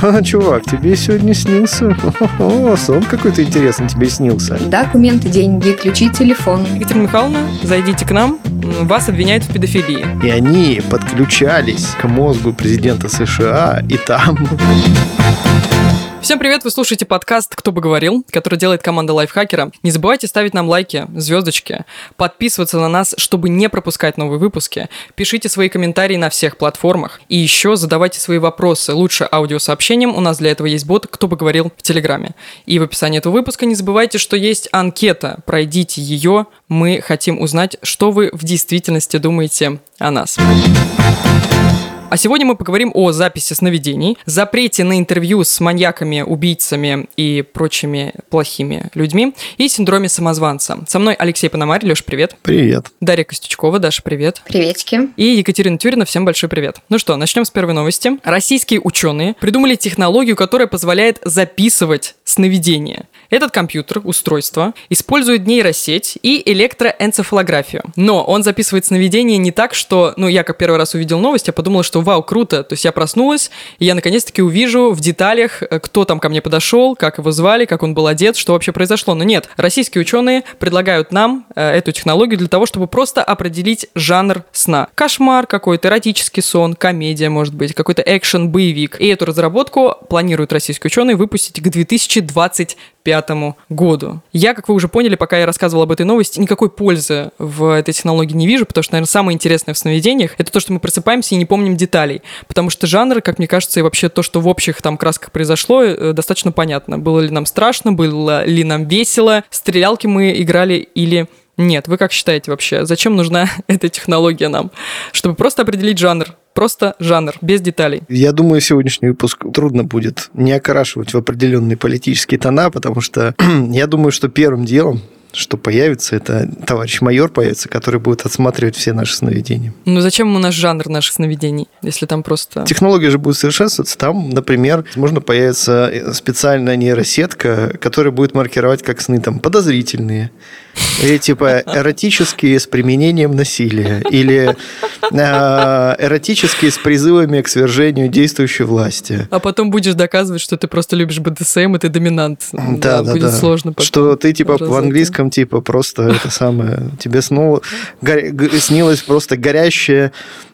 А, чувак, тебе сегодня снился? О, сон какой-то интересный тебе снился. Документы, деньги, ключи, телефон. Екатерина Михайловна, зайдите к нам. Вас обвиняют в педофилии. И они подключались к мозгу президента США, и там... Всем привет, вы слушаете подкаст «Кто бы говорил», который делает команда Лайфхакера. Не забывайте ставить нам лайки, звездочки, подписываться на нас, чтобы не пропускать новые выпуски. Пишите свои комментарии на всех платформах. И еще задавайте свои вопросы, лучше аудиосообщением. У нас для этого есть бот «Кто бы говорил» в Телеграме. И в описании этого выпуска не забывайте, что есть анкета. Пройдите ее. Мы хотим узнать, что вы в действительности думаете о нас. А сегодня мы поговорим о записи сновидений, запрете на интервью с маньяками, убийцами и прочими плохими людьми и синдроме самозванца. Со мной Алексей Пономарь. Леш, привет. Привет. Дарья Костючкова. Даша, привет. Приветики. И Екатерина Тюрина. Всем большой привет. Ну что, начнем с первой новости. Российские ученые придумали технологию, которая позволяет записывать сновидения. Этот компьютер, устройство, использует нейросеть и электроэнцефалографию. Но он записывает сновидения не так, что, ну, я как первый раз увидел новость, я подумала, что вау, круто. То есть я проснулась, и я наконец-таки увижу в деталях, э, кто там ко мне подошел, как его звали, как он был одет, что вообще произошло. Но нет, российские ученые предлагают нам э, эту технологию для того, чтобы просто определить жанр сна. Кошмар какой-то, эротический сон, комедия, может быть, какой-то экшен, боевик. И эту разработку планируют российские ученые выпустить к 2025 году. Я, как вы уже поняли, пока я рассказывал об этой новости, никакой пользы в этой технологии не вижу, потому что, наверное, самое интересное в сновидениях это то, что мы просыпаемся и не помним деталей. Потому что жанр, как мне кажется, и вообще то, что в общих там красках произошло, э, достаточно понятно. Было ли нам страшно, было ли нам весело, стрелялки мы играли или нет, вы как считаете вообще, зачем нужна эта технология нам? Чтобы просто определить жанр, Просто жанр, без деталей. Я думаю, сегодняшний выпуск трудно будет не окрашивать в определенные политические тона, потому что я думаю, что первым делом что появится, это товарищ майор появится, который будет отсматривать все наши сновидения. Ну зачем ему наш жанр наших сновидений, если там просто... Технология же будет совершенствоваться. Там, например, можно появится специальная нейросетка, которая будет маркировать как сны там подозрительные, или типа эротические с применением насилия, или э, эротические с призывами к свержению действующей власти. А потом будешь доказывать, что ты просто любишь БДСМ, и ты доминант. Да, да, будет да. сложно. Что ты типа в английском типа просто это самое... Тебе снова снилась просто горящая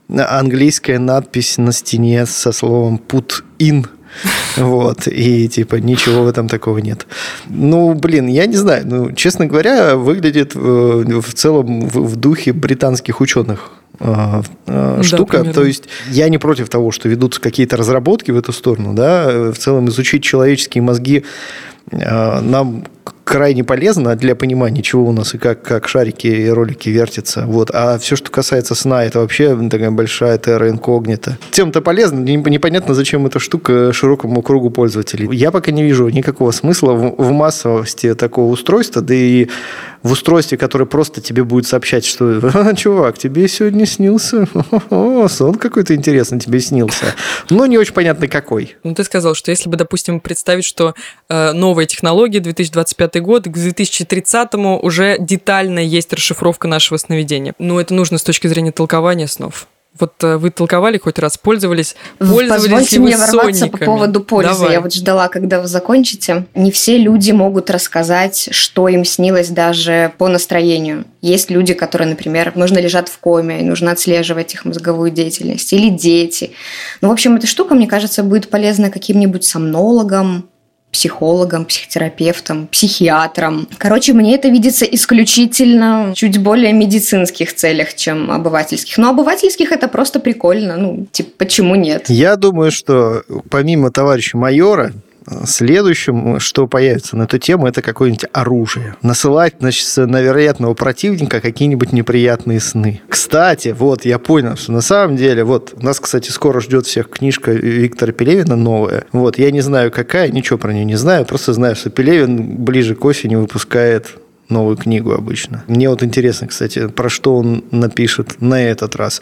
английская надпись на стене со словом put in вот, и типа ничего в этом такого нет. Ну, блин, я не знаю, ну, честно говоря, выглядит в, в целом в, в духе британских ученых э, э, штука. Да, То есть я не против того, что ведутся какие-то разработки в эту сторону, да, в целом изучить человеческие мозги э, нам крайне полезно для понимания, чего у нас и как, как шарики и ролики вертятся. Вот. А все, что касается сна, это вообще такая большая терра инкогнита. Тем-то полезно, непонятно, зачем эта штука широкому кругу пользователей. Я пока не вижу никакого смысла в, в массовости такого устройства, да и в устройстве, которое просто тебе будет сообщать, что чувак, тебе сегодня снился, О, сон какой-то интересный тебе снился, но не очень понятно какой. Ну, ты сказал, что если бы, допустим, представить, что э, новая технология 2025 год, к 2030 уже детально есть расшифровка нашего сновидения. Ну, это нужно с точки зрения толкования снов. Вот э, вы толковали хоть раз, пользовались, пользовались Позвольте ли вы мне ворваться сониками? по поводу пользы. Давай. Я вот ждала, когда вы закончите. Не все люди могут рассказать, что им снилось даже по настроению. Есть люди, которые, например, нужно лежат в коме, и нужно отслеживать их мозговую деятельность. Или дети. Ну, в общем, эта штука, мне кажется, будет полезна каким-нибудь сомнологам, психологом, психотерапевтом, психиатром. Короче, мне это видится исключительно чуть более медицинских целях, чем обывательских. Но обывательских это просто прикольно. Ну, типа, почему нет? Я думаю, что помимо товарища майора, Следующим, что появится на эту тему, это какое-нибудь оружие. Насылать, значит, на вероятного противника какие-нибудь неприятные сны. Кстати, вот я понял, что на самом деле, вот нас, кстати, скоро ждет всех книжка Виктора Пелевина новая. Вот, я не знаю какая, ничего про нее не знаю, просто знаю, что Пелевин ближе к осени выпускает новую книгу обычно. Мне вот интересно, кстати, про что он напишет на этот раз.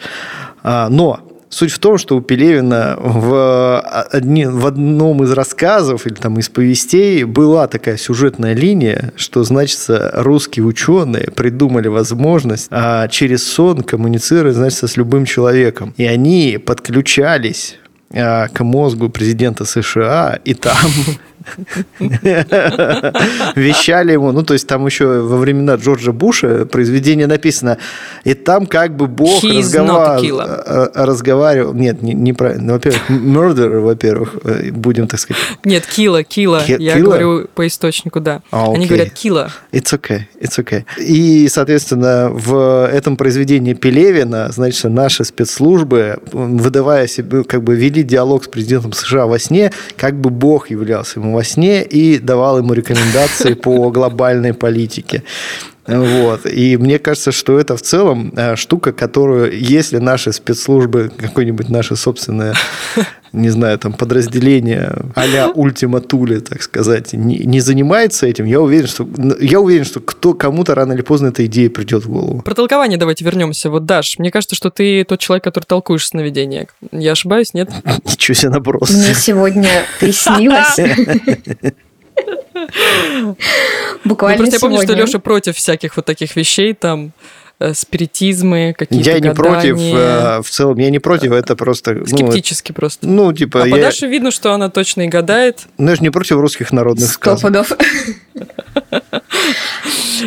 А, но Суть в том, что у Пелевина в, одни, в одном из рассказов или там из повестей была такая сюжетная линия, что, значит, русские ученые придумали возможность а, через сон коммуницировать, значит, с любым человеком. И они подключались э, к мозгу президента США, и там вещали ему, ну, то есть там еще во времена Джорджа Буша произведение написано, и там как бы Бог разговаривал, разговаривал, нет, не, неправильно, во-первых, murder, во-первых, э, будем так сказать. Нет, кила, кила, я говорю по источнику, да. А, Они говорят кила. It's okay, it's okay. И, соответственно, в этом произведении Пелевина, значит, наши спецслужбы, выдавая себе, как бы вели диалог с президентом США во сне, как бы Бог являлся ему во сне и давал ему рекомендации по глобальной политике. Вот. И мне кажется, что это в целом э, штука, которую, если наши спецслужбы, какое-нибудь наше собственное, не знаю, там подразделение а-ля Ультима Тули, так сказать, не, не занимается этим, я уверен, что я уверен, что кто кому-то рано или поздно эта идея придет в голову. Про толкование давайте вернемся. Вот, Даш, мне кажется, что ты тот человек, который толкуешь сновидения. Я ошибаюсь, нет? Ничего себе наброс. Мне сегодня приснилось. Буквально ну, Просто я помню, что Леша против всяких вот таких вещей, там, э, спиритизмы, какие-то Я не против, э, в целом, я не против, это просто... Ну, Скептически просто. Ну, типа... А я... по Даше видно, что она точно и гадает. Ну, я же не против русских народных Сто пудов.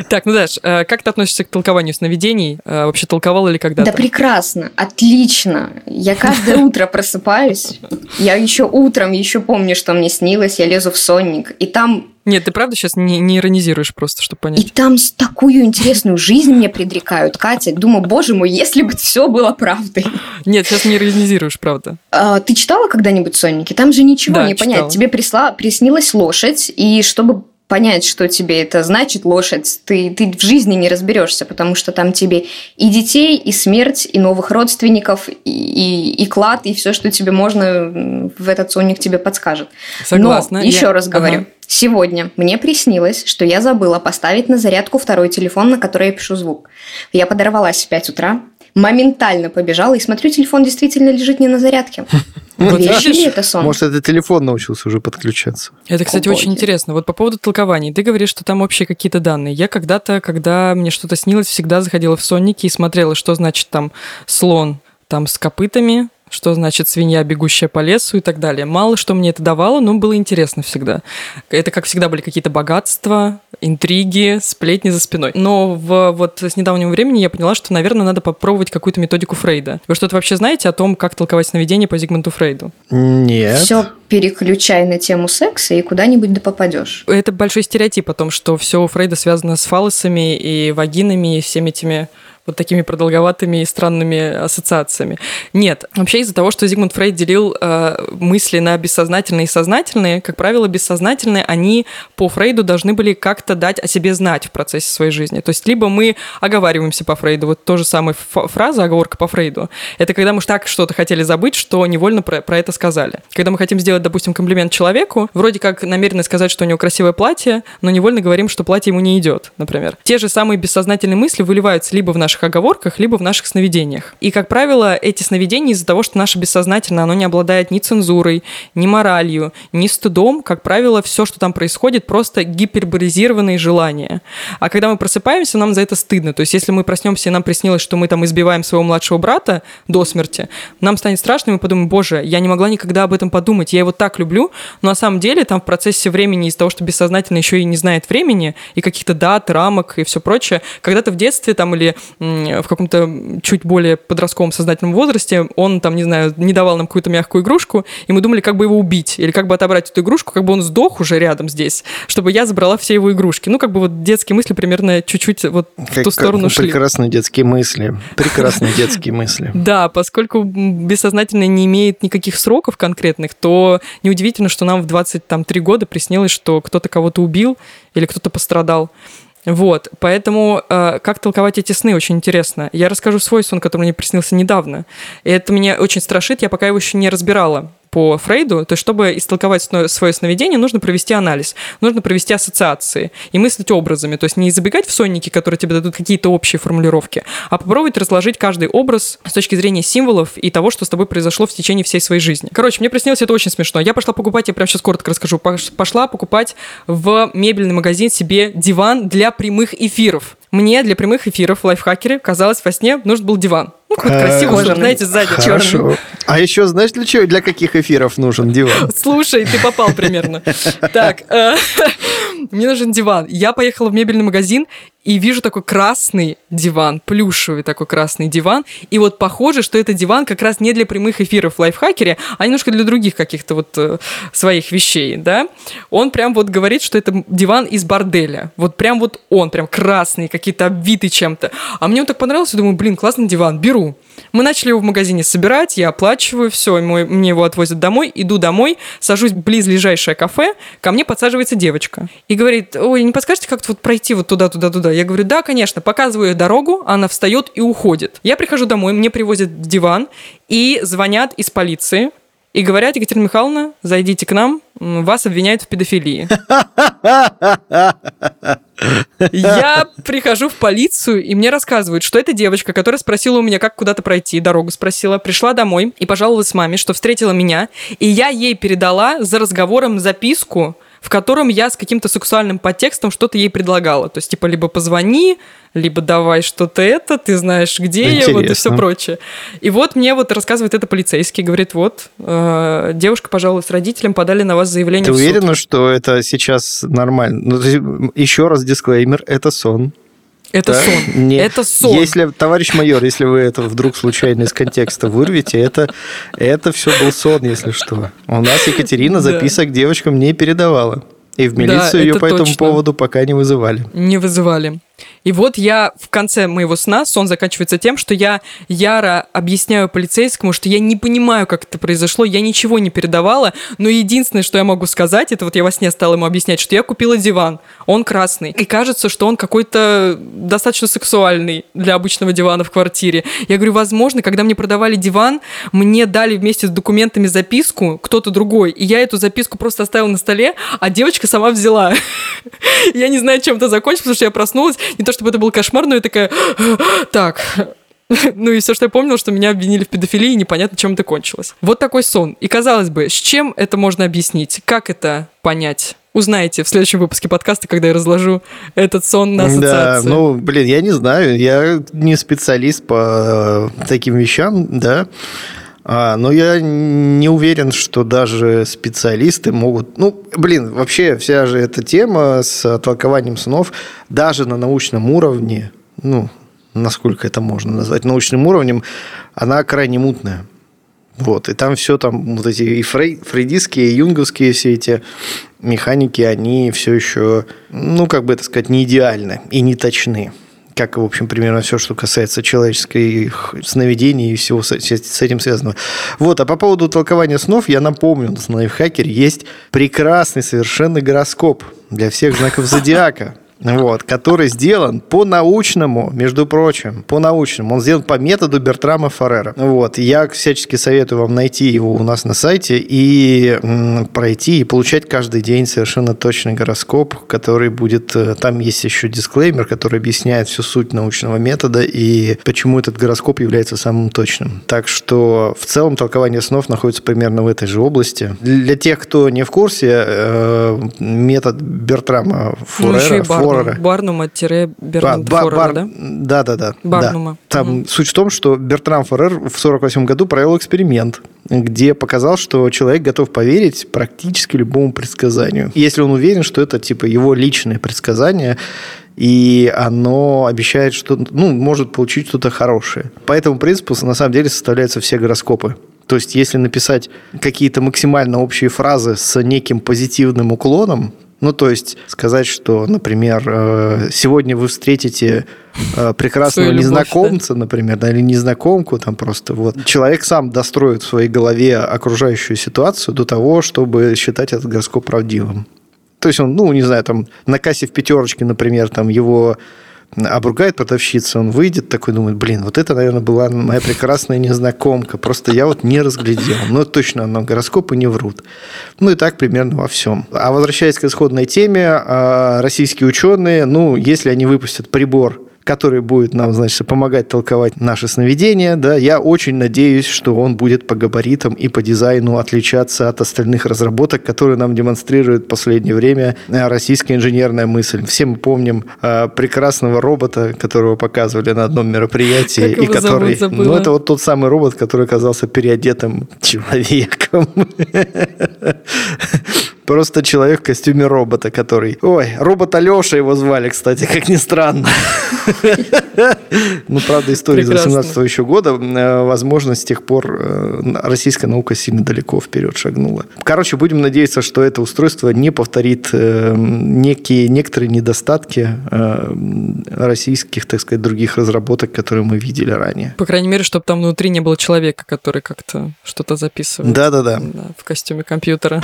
Так, ну Даш, э, как ты относишься к толкованию сновидений? Э, вообще толковала ли когда-то? Да прекрасно, отлично. Я каждое утро просыпаюсь. Я еще утром еще помню, что мне снилось. Я лезу в сонник, и там нет, ты правда сейчас не, не иронизируешь просто, чтобы понять? И там с такую интересную жизнь мне предрекают, Катя. Думаю, боже мой, если бы все было правдой. Нет, сейчас не иронизируешь, правда. А, ты читала когда-нибудь «Сонники»? Там же ничего да, не читала. понять. Тебе присла, приснилась лошадь, и чтобы понять, что тебе это значит, лошадь, ты, ты в жизни не разберешься, потому что там тебе и детей, и смерть, и новых родственников, и, и, и клад, и все, что тебе можно в этот сонник тебе подскажет. Согласна. Но, еще я... раз говорю, ага. сегодня мне приснилось, что я забыла поставить на зарядку второй телефон, на который я пишу звук. Я подорвалась в 5 утра, моментально побежала и смотрю, телефон действительно лежит не на зарядке. Вот видишь, это сон? Может, это телефон научился уже подключаться. Это, кстати, О, очень интересно. Вот по поводу толкований. Ты говоришь, что там общие какие-то данные. Я когда-то, когда мне что-то снилось, всегда заходила в сонники и смотрела, что значит там слон там с копытами, что значит свинья, бегущая по лесу и так далее. Мало что мне это давало, но было интересно всегда. Это, как всегда, были какие-то богатства, интриги, сплетни за спиной. Но в, вот с недавнего времени я поняла, что, наверное, надо попробовать какую-то методику Фрейда. Вы что-то вообще знаете о том, как толковать сновидение по Зигмунту Фрейду? Нет. Все переключай на тему секса и куда-нибудь да попадешь. Это большой стереотип о том, что все у Фрейда связано с фалосами и вагинами и всеми этими вот такими продолговатыми и странными ассоциациями. Нет, вообще из-за того, что Зигмунд Фрейд делил э, мысли на бессознательные и сознательные, как правило, бессознательные, они по Фрейду должны были как-то дать о себе знать в процессе своей жизни. То есть либо мы оговариваемся по Фрейду, вот то же самое фраза, оговорка по Фрейду, это когда мы так что-то хотели забыть, что невольно про, про это сказали. Когда мы хотим сделать, допустим, комплимент человеку, вроде как намеренно сказать, что у него красивое платье, но невольно говорим, что платье ему не идет, например. Те же самые бессознательные мысли выливаются либо в наш наших оговорках, либо в наших сновидениях. И, как правило, эти сновидения из-за того, что наше бессознательное, оно не обладает ни цензурой, ни моралью, ни стыдом, как правило, все, что там происходит, просто гиперболизированные желания. А когда мы просыпаемся, нам за это стыдно. То есть, если мы проснемся и нам приснилось, что мы там избиваем своего младшего брата до смерти, нам станет страшно, и мы подумаем, боже, я не могла никогда об этом подумать, я его так люблю, но на самом деле там в процессе времени из-за того, что бессознательно еще и не знает времени, и каких-то дат, рамок и все прочее, когда-то в детстве там или в каком-то чуть более подростковом сознательном возрасте, он там, не знаю, не давал нам какую-то мягкую игрушку, и мы думали, как бы его убить, или как бы отобрать эту игрушку, как бы он сдох уже рядом здесь, чтобы я забрала все его игрушки. Ну, как бы вот детские мысли примерно чуть-чуть вот как, в ту сторону как, шли. Прекрасные детские мысли. Прекрасные детские мысли. Да, поскольку бессознательное не имеет никаких сроков конкретных, то неудивительно, что нам в 23 года приснилось, что кто-то кого-то убил или кто-то пострадал. Вот, поэтому э, как толковать эти сны очень интересно. Я расскажу свой сон, который мне приснился недавно. И это меня очень страшит, я пока его еще не разбирала по Фрейду, то есть чтобы истолковать свое сновидение, нужно провести анализ, нужно провести ассоциации и мыслить образами, то есть не забегать в сонники, которые тебе дадут какие-то общие формулировки, а попробовать разложить каждый образ с точки зрения символов и того, что с тобой произошло в течение всей своей жизни. Короче, мне приснилось это очень смешно. Я пошла покупать, я прямо сейчас коротко расскажу, пошла покупать в мебельный магазин себе диван для прямых эфиров. Мне для прямых эфиров в лайфхакере казалось во сне нужен был диван. Ну, какой-то А, красивый, кожаный. знаете, сзади черный. Хорошо. А еще знаешь для чего, для каких эфиров нужен диван? Слушай, ты попал примерно. Так, э, мне нужен диван. Я поехала в мебельный магазин и вижу такой красный диван, плюшевый такой красный диван. И вот похоже, что это диван как раз не для прямых эфиров в лайфхакере, а немножко для других каких-то вот э, своих вещей, да. Он прям вот говорит, что это диван из борделя. Вот прям вот он, прям красный, какие-то обвитый чем-то. А мне он так понравился, думаю, блин, классный диван, беру. Мы начали его в магазине собирать, я оплачиваю, все, мне его отвозят домой, иду домой, сажусь в близлежащее кафе, ко мне подсаживается девочка и говорит, ой, не подскажете как-то вот пройти вот туда, туда, туда? Я говорю, да, конечно, показываю дорогу, она встает и уходит. Я прихожу домой, мне привозят диван и звонят из полиции, и говорят, Екатерина Михайловна, зайдите к нам, вас обвиняют в педофилии. Я прихожу в полицию, и мне рассказывают, что эта девочка, которая спросила у меня, как куда-то пройти, дорогу спросила, пришла домой и пожаловалась маме, что встретила меня, и я ей передала за разговором записку, в котором я с каким-то сексуальным подтекстом что-то ей предлагала. То есть, типа, либо позвони, либо давай что-то это, ты знаешь, где я, вот и все Интересно. прочее. И вот мне вот рассказывает это полицейский, говорит, вот, э, девушка пожаловалась с родителям, подали на вас заявление Ты уверена, что это сейчас нормально? Ну, еще раз дисклеймер, это сон. Это Да? сон. Не- Это сон. Если, товарищ майор, если вы это вдруг случайно из контекста вырвете, это, это все был сон, если что. У нас Екатерина Да. записок девочкам не передавала. И в Да, милицию ее это по этому точно. поводу пока не вызывали. Не вызывали. И вот я в конце моего сна, сон заканчивается тем, что я яро объясняю полицейскому, что я не понимаю, как это произошло, я ничего не передавала, но единственное, что я могу сказать, это вот я во сне стала ему объяснять, что я купила диван, он красный, и кажется, что он какой-то достаточно сексуальный для обычного дивана в квартире. Я говорю, возможно, когда мне продавали диван, мне дали вместе с документами записку кто-то другой, и я эту записку просто оставила на столе, а девочка сама взяла. Я не знаю, чем это закончилось, потому что я проснулась, не то чтобы это был кошмар, но я такая, так, ну и все, что я помнила, что меня обвинили в педофилии, и непонятно, чем это кончилось. Вот такой сон. И казалось бы, с чем это можно объяснить? Как это понять? Узнаете в следующем выпуске подкаста, когда я разложу этот сон на Да, ассоциации. ну, блин, я не знаю, я не специалист по э, таким вещам, да, А, но я не уверен, что даже специалисты могут... Ну, блин, вообще вся же эта тема с толкованием снов даже на научном уровне, ну, насколько это можно назвать научным уровнем, она крайне мутная. Вот, и там все там, вот эти и фрей, фрейдистские, и юнговские все эти механики, они все еще, ну, как бы это сказать, не идеальны и не точны. Как, в общем, примерно все, что касается человеческих сновидений и всего с этим связанного. Вот, а по поводу толкования снов, я напомню, на лайфхакере есть прекрасный совершенно гороскоп для всех знаков зодиака вот, который сделан по-научному, между прочим, по-научному. Он сделан по методу Бертрама Форера. Вот, я всячески советую вам найти его у нас на сайте и м, пройти и получать каждый день совершенно точный гороскоп, который будет... э, Там есть еще дисклеймер, который объясняет всю суть научного метода и почему этот гороскоп является самым точным. Так что в целом толкование снов находится примерно в этой же области. Для тех, кто не в курсе, э, метод Бертрама Ну, еще и Форера, Барнум. Форера. Барнума-Бернарда Ба- ба- Форера, бар- да? Да, да, да. Барнума. Да. Там Мгм. суть в том, что Бертрам Форер в 1948 году провел эксперимент, где показал, что человек готов поверить практически любому предсказанию. Если он уверен, что это типа его личное предсказание, и оно обещает, что ну, может получить что-то хорошее. По этому принципу на самом деле составляются все гороскопы. То есть, если написать какие-то максимально общие фразы с неким позитивным уклоном, ну, то есть сказать, что, например, э, сегодня вы встретите э, прекрасного Свою любовь, незнакомца, например, да, или незнакомку, там просто вот. Человек сам достроит в своей голове окружающую ситуацию до того, чтобы считать этот гороскоп правдивым. То есть он, ну, не знаю, там на кассе в пятерочке, например, там его обругает продавщица, он выйдет такой, думает, блин, вот это, наверное, была моя прекрасная незнакомка, просто я вот не разглядел. Но точно, но гороскопы не врут. Ну и так примерно во всем. А возвращаясь к исходной теме, а, российские ученые, ну, если они выпустят прибор, который будет нам, значит, помогать толковать наши сновидения, да, я очень надеюсь, что он будет по габаритам и по дизайну отличаться от остальных разработок, которые нам демонстрирует в последнее время э, российская инженерная мысль. Все мы помним э, прекрасного робота, которого показывали на одном мероприятии, и который, зовут, ну, это вот тот самый робот, который оказался переодетым человеком. Просто человек в костюме робота, который... Ой, робот Алеша его звали, кстати, как ни странно. Ну, правда, история из 18 еще года. Э, возможно, с тех пор э, российская наука сильно далеко вперед шагнула. Короче, будем надеяться, что это устройство не повторит э, некие, некоторые недостатки российских, так сказать, других разработок, которые мы видели ранее. По крайней мере, чтобы там внутри не было человека, который как-то что-то записывает. Да-да-да. В костюме компьютера.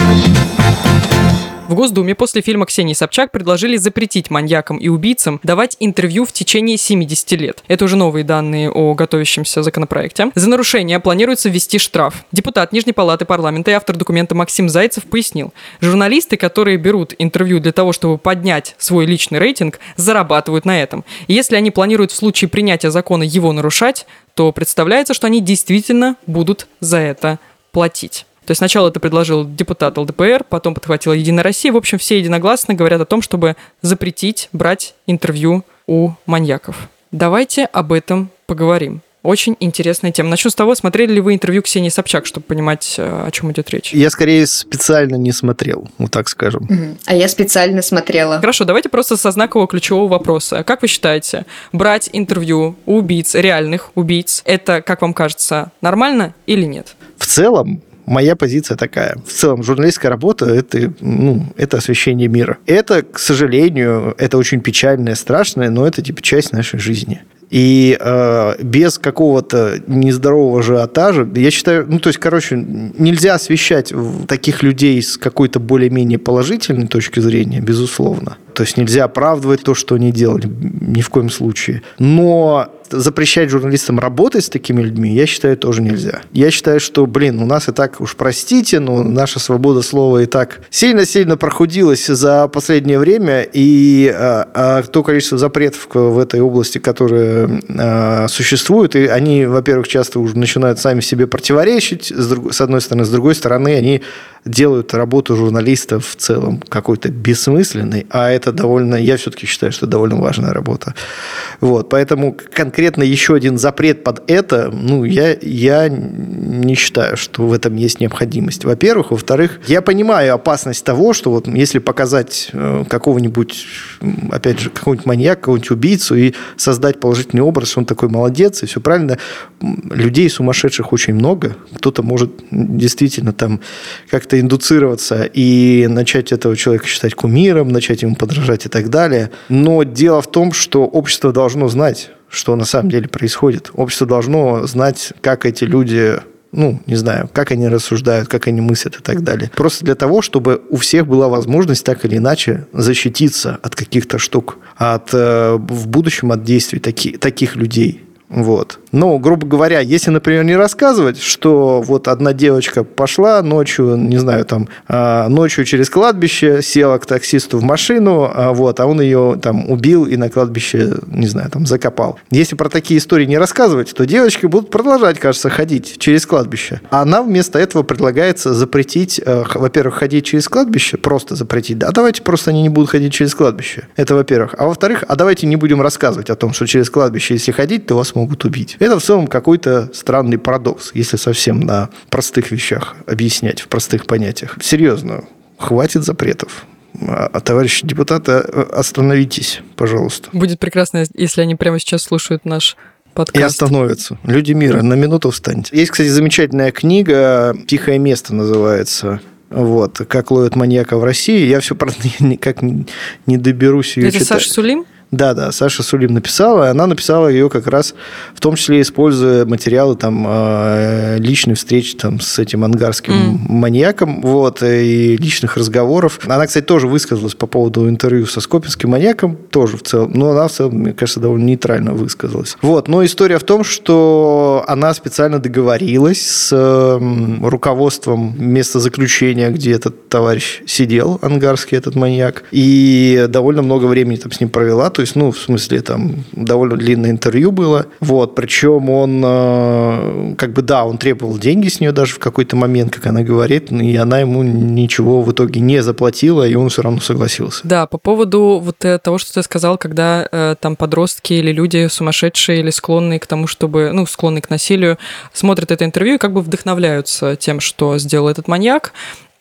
В Госдуме после фильма Ксении Собчак предложили запретить маньякам и убийцам давать интервью в течение 70 лет. Это уже новые данные о готовящемся законопроекте. За нарушение планируется ввести штраф. Депутат Нижней Палаты парламента и автор документа Максим Зайцев пояснил, журналисты, которые берут интервью для того, чтобы поднять свой личный рейтинг, зарабатывают на этом. И если они планируют в случае принятия закона его нарушать, то представляется, что они действительно будут за это платить. То есть сначала это предложил депутат ЛДПР, потом подхватила Единая Россия. В общем, все единогласно говорят о том, чтобы запретить брать интервью у маньяков. Давайте об этом поговорим. Очень интересная тема. Начну с того, смотрели ли вы интервью Ксении Собчак, чтобы понимать, э, о чем идет речь? Я скорее специально не смотрел, вот так скажем. А я специально смотрела. Хорошо, давайте просто со знакового ключевого вопроса. Как вы считаете, брать интервью у убийц, реальных убийц, это, как вам кажется, нормально или нет? В целом, моя позиция такая. В целом, журналистская работа это, ну, это освещение мира. Это, к сожалению, это очень печальное, страшное, но это типа часть нашей жизни. И э, без какого-то нездорового ажиотажа, я считаю, ну, то есть, короче, нельзя освещать таких людей с какой-то более-менее положительной точки зрения, безусловно. То есть нельзя оправдывать то, что они делали, ни в коем случае. Но запрещать журналистам работать с такими людьми, я считаю, тоже нельзя. Я считаю, что, блин, у нас и так, уж простите, но наша свобода слова и так сильно-сильно прохудилась за последнее время, и а, а, то количество запретов в этой области, которые а, существуют, и они, во-первых, часто уже начинают сами себе противоречить, с, друг, с одной стороны, с другой стороны, они делают работу журналистов в целом какой-то бессмысленной, а это довольно, я все-таки считаю, что довольно важная работа. Вот, поэтому конкретно еще один запрет под это, ну, я, я не считаю, что в этом есть необходимость. Во-первых. Во-вторых, я понимаю опасность того, что вот если показать э, какого-нибудь, опять же, какого-нибудь маньяка, какого-нибудь убийцу и создать положительный образ, что он такой молодец, и все правильно, людей сумасшедших очень много. Кто-то может действительно там как-то как-то индуцироваться и начать этого человека считать кумиром, начать ему подражать и так далее. Но дело в том, что общество должно знать, что на самом деле происходит. Общество должно знать, как эти люди ну, не знаю, как они рассуждают, как они мыслят и так далее. Просто для того, чтобы у всех была возможность так или иначе защититься от каких-то штук, от, э, в будущем от действий таки, таких людей. Вот. Ну, грубо говоря, если, например, не рассказывать, что вот одна девочка пошла ночью, не знаю, там, а, ночью через кладбище, села к таксисту в машину, а, вот, а он ее там убил и на кладбище, не знаю, там, закопал. Если про такие истории не рассказывать, то девочки будут продолжать, кажется, ходить через кладбище. А нам вместо этого предлагается запретить, э, во-первых, ходить через кладбище, просто запретить, да, давайте просто они не будут ходить через кладбище. Это во-первых. А во-вторых, а давайте не будем рассказывать о том, что через кладбище, если ходить, то вас могут убить. Это в целом какой-то странный парадокс, если совсем на простых вещах объяснять, в простых понятиях. Серьезно, хватит запретов. А, а товарищи депутаты, а, остановитесь, пожалуйста. Будет прекрасно, если они прямо сейчас слушают наш подкаст. И остановятся. Люди мира, на минуту встаньте. Есть, кстати, замечательная книга «Тихое место» называется. Вот, как ловят маньяка в России. Я все, правда, никак не доберусь ее Это читать. Саша Сулим? Да, да, Саша Сулим написала, и она написала ее как раз, в том числе используя материалы там э, личной встречи там с этим ангарским mm. маньяком, вот, и личных разговоров. Она, кстати, тоже высказалась по поводу интервью со скопинским маньяком, тоже в целом, но она в целом, мне кажется, довольно нейтрально высказалась. Вот, но история в том, что она специально договорилась с руководством места заключения, где этот товарищ сидел, ангарский этот маньяк, и довольно много времени там с ним провела, то есть, ну, в смысле, там довольно длинное интервью было, вот, причем он, э, как бы, да, он требовал деньги с нее даже в какой-то момент, как она говорит, и она ему ничего в итоге не заплатила, и он все равно согласился. Да, по поводу вот э, того, что ты сказал, когда э, там подростки или люди сумасшедшие или склонные к тому, чтобы, ну, склонные к насилию, смотрят это интервью и как бы вдохновляются тем, что сделал этот маньяк,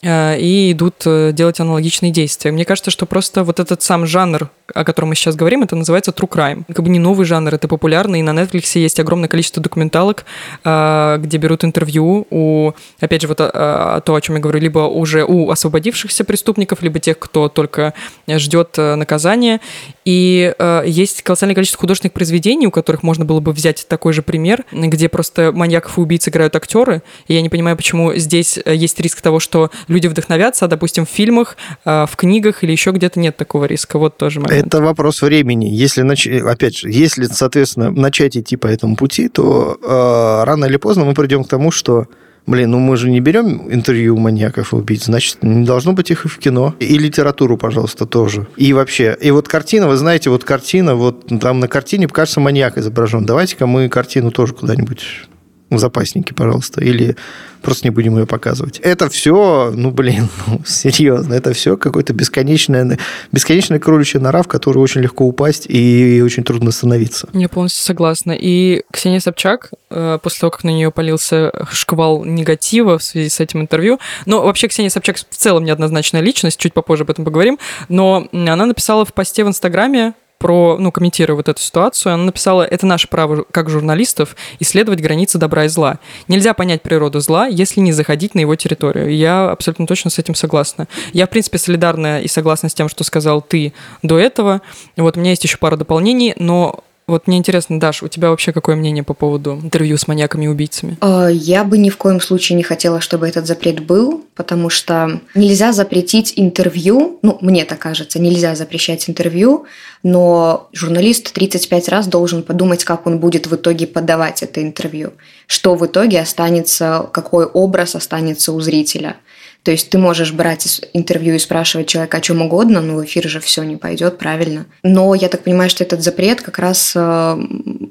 и идут э, делать аналогичные действия. Мне кажется, что просто вот этот сам жанр, о котором мы сейчас говорим, это называется true crime. Как бы не новый жанр, это популярный, и на Netflix есть огромное количество документалок, э, где берут интервью у, опять же, вот то, о чем я говорю, либо уже у освободившихся преступников, либо тех, кто только ждет наказания. И есть колоссальное количество художественных произведений, у которых можно было бы взять такой же пример, где просто маньяков и убийц играют актеры. И я не понимаю, почему здесь есть риск того, что люди вдохновятся, а, допустим, в фильмах, а, в книгах или еще где-то нет такого риска. Вот тоже момент. Это вопрос времени. Если, нач... опять же, если, соответственно, начать идти по этому пути, то э, рано или поздно мы придем к тому, что Блин, ну мы же не берем интервью маньяков и убийц, значит, не должно быть их и в кино. И литературу, пожалуйста, тоже. И вообще. И вот картина, вы знаете, вот картина, вот там на картине, кажется, маньяк изображен. Давайте-ка мы картину тоже куда-нибудь в запаснике, пожалуйста, или просто не будем ее показывать. Это все, ну, блин, ну, серьезно, это все какой-то бесконечная, бесконечная кроличья нора, в которую очень легко упасть и очень трудно остановиться. Я полностью согласна. И Ксения Собчак, э, после того, как на нее полился шквал негатива в связи с этим интервью, ну, вообще Ксения Собчак в целом неоднозначная личность, чуть попозже об этом поговорим, но она написала в посте в Инстаграме, про, ну, комментируя вот эту ситуацию, она написала, это наше право как журналистов исследовать границы добра и зла. Нельзя понять природу зла, если не заходить на его территорию. Я абсолютно точно с этим согласна. Я, в принципе, солидарна и согласна с тем, что сказал ты до этого. Вот у меня есть еще пара дополнений, но вот мне интересно, Даш, у тебя вообще какое мнение по поводу интервью с маньяками и убийцами? А, я бы ни в коем случае не хотела, чтобы этот запрет был, потому что нельзя запретить интервью, ну, мне так кажется, нельзя запрещать интервью, но журналист 35 раз должен подумать, как он будет в итоге подавать это интервью, что в итоге останется, какой образ останется у зрителя – то есть ты можешь брать интервью и спрашивать человека о чем угодно, но в эфир же все не пойдет, правильно. Но я так понимаю, что этот запрет как раз э,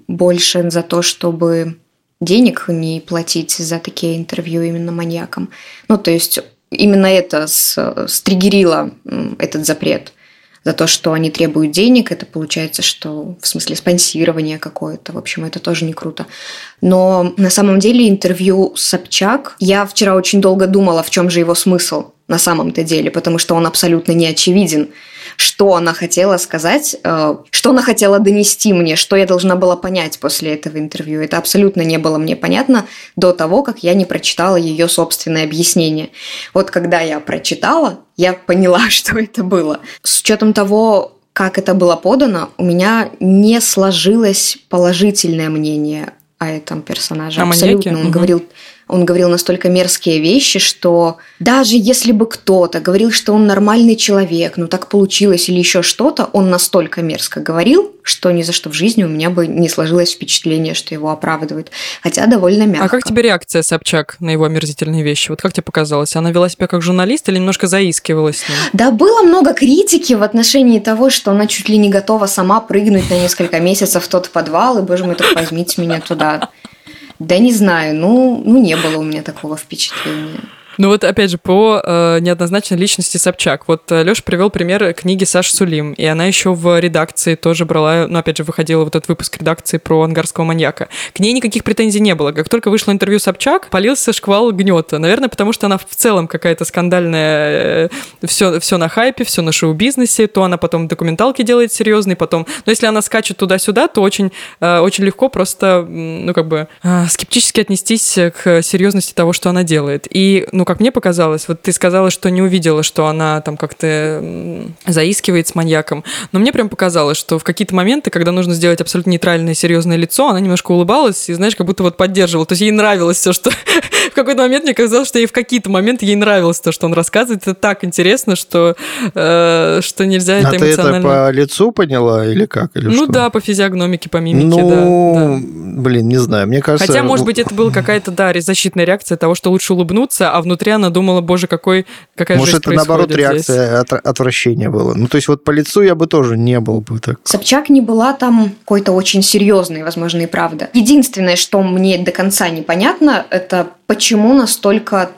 больше за то, чтобы денег не платить за такие интервью именно маньякам. Ну, то есть именно это стригерило этот запрет за то, что они требуют денег, это получается, что в смысле спонсирование какое-то, в общем, это тоже не круто. Но на самом деле интервью Собчак, я вчера очень долго думала, в чем же его смысл на самом-то деле, потому что он абсолютно не очевиден что она хотела сказать, э, что она хотела донести мне, что я должна была понять после этого интервью. Это абсолютно не было мне понятно до того, как я не прочитала ее собственное объяснение. Вот когда я прочитала, я поняла, что это было. С учетом того, как это было подано, у меня не сложилось положительное мнение о этом персонаже. О Абсолютно. маньяке? Он угу. говорил он говорил настолько мерзкие вещи, что даже если бы кто-то говорил, что он нормальный человек, ну так получилось или еще что-то, он настолько мерзко говорил, что ни за что в жизни у меня бы не сложилось впечатление, что его оправдывают. Хотя довольно мягко. А как тебе реакция Собчак на его омерзительные вещи? Вот как тебе показалось? Она вела себя как журналист или немножко заискивала с ним? Да, было много критики в отношении того, что она чуть ли не готова сама прыгнуть на несколько месяцев в тот подвал, и, боже мой, так возьмите меня туда. Да не знаю, ну, ну не было у меня такого впечатления. Ну вот опять же по э, неоднозначной личности Собчак. Вот э, Леша привел пример книги Саши Сулим, и она еще в редакции тоже брала, ну опять же выходила вот этот выпуск редакции про ангарского маньяка. К ней никаких претензий не было. Как только вышло интервью Собчак, полился шквал гнета. Наверное, потому что она в целом какая-то скандальная, все, э, все на хайпе, все на шоу-бизнесе, то она потом документалки делает серьезные, потом... Но если она скачет туда-сюда, то очень, э, очень легко просто, ну как бы, скептически отнестись к серьезности того, что она делает. И, ну, ну, как мне показалось, вот ты сказала, что не увидела, что она там как-то заискивает с маньяком, но мне прям показалось, что в какие-то моменты, когда нужно сделать абсолютно нейтральное, серьезное лицо, она немножко улыбалась и, знаешь, как будто вот поддерживала. То есть ей нравилось все, что... в какой-то момент мне казалось, что ей в какие-то моменты ей нравилось то, что он рассказывает. Это так интересно, что, э, что нельзя это а эмоционально... ты это по лицу поняла или как? Или ну что? да, по физиогномике, по мимике, ну, да, да. блин, не знаю, мне кажется... Хотя, может быть, это была какая-то, да, защитная реакция того, что лучше улыбнуться, а внутри она думала, боже, какой, какая Может, жесть это наоборот реакция от, отвращения была. Ну, то есть вот по лицу я бы тоже не был бы так. Собчак не была там какой-то очень серьезной, возможно, и правда. Единственное, что мне до конца непонятно, это почему настолько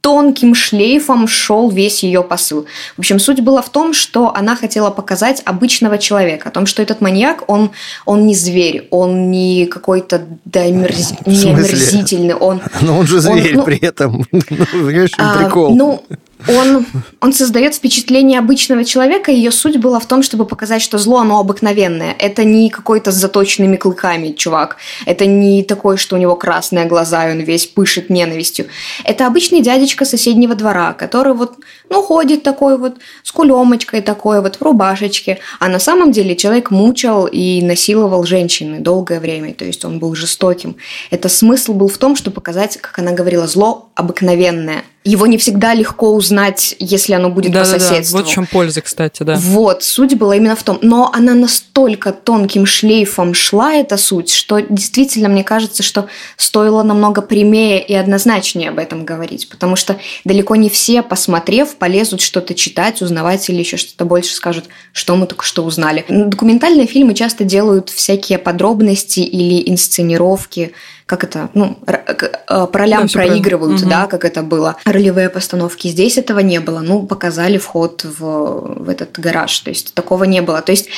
тонким шлейфом шел весь ее посыл. В общем, суть была в том, что она хотела показать обычного человека, о том, что этот маньяк, он, он не зверь, он не какой-то да, мерз... не омерзительный, он... Но он же зверь он, ну, при этом. ну, понимаешь, а, прикол. Ну, он, он создает впечатление обычного человека, ее суть была в том, чтобы показать, что зло, оно обыкновенное. Это не какой-то с заточенными клыками чувак. Это не такой, что у него красные глаза, и он весь пышет ненавистью. Это обычный дядечка соседнего двора, который вот, ну, ходит такой вот, с кулемочкой такой вот, в рубашечке. А на самом деле человек мучил и насиловал женщины долгое время. То есть он был жестоким. Это смысл был в том, чтобы показать, как она говорила, зло обыкновенное – его не всегда легко узнать, если оно будет да, по соседству. Да, да. Вот в чем польза, кстати, да. Вот, суть была именно в том. Но она настолько тонким шлейфом шла, эта суть, что действительно мне кажется, что стоило намного прямее и однозначнее об этом говорить. Потому что далеко не все, посмотрев, полезут что-то читать, узнавать или еще что-то больше скажут, что мы только что узнали. Документальные фильмы часто делают всякие подробности или инсценировки, как это, ну, э, по ролям да, проигрывают, да, как это было. Ролевые постановки. Здесь этого не было. Ну, показали вход в, в этот гараж. То есть такого не было. То есть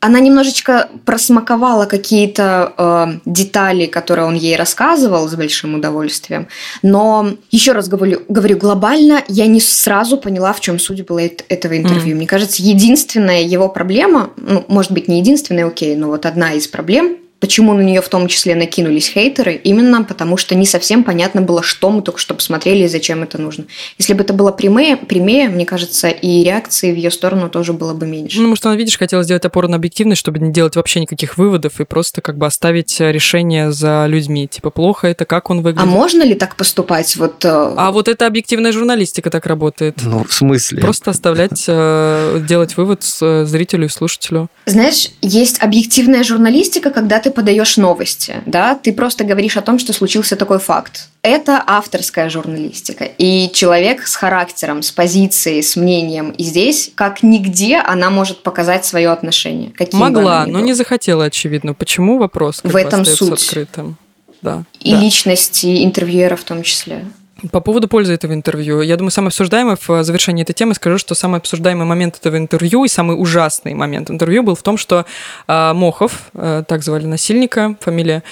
она немножечко просмаковала какие-то э, детали, которые он ей рассказывал с большим удовольствием. Но еще раз говорю, говорю глобально, я не сразу поняла, в чем суть была этого интервью. Mm. Мне кажется, единственная его проблема, ну, может быть, не единственная, окей, но вот одна из проблем Почему на нее в том числе накинулись хейтеры? Именно потому, что не совсем понятно было, что мы только что посмотрели и зачем это нужно. Если бы это было прямее, прямее, мне кажется, и реакции в ее сторону тоже было бы меньше. Ну, может, она, видишь, хотела сделать опору на объективность, чтобы не делать вообще никаких выводов и просто как бы оставить решение за людьми. Типа, плохо это, как он выглядит. А можно ли так поступать? Вот... Э, а вот это объективная журналистика так работает. Ну, в смысле? Просто оставлять, э, делать вывод э, зрителю и слушателю. Знаешь, есть объективная журналистика, когда ты подаешь новости, да, ты просто говоришь о том, что случился такой факт. Это авторская журналистика. И человек с характером, с позицией, с мнением. И здесь, как нигде, она может показать свое отношение. Каким Могла, но не захотела, очевидно. Почему вопрос? В этом суть. Открытым. Да. И да. личности интервьюера в том числе. По поводу пользы этого интервью. Я думаю, самое обсуждаемое в завершении этой темы скажу, что самый обсуждаемый момент этого интервью и самый ужасный момент интервью был в том, что э, Мохов, э, так звали насильника, фамилия,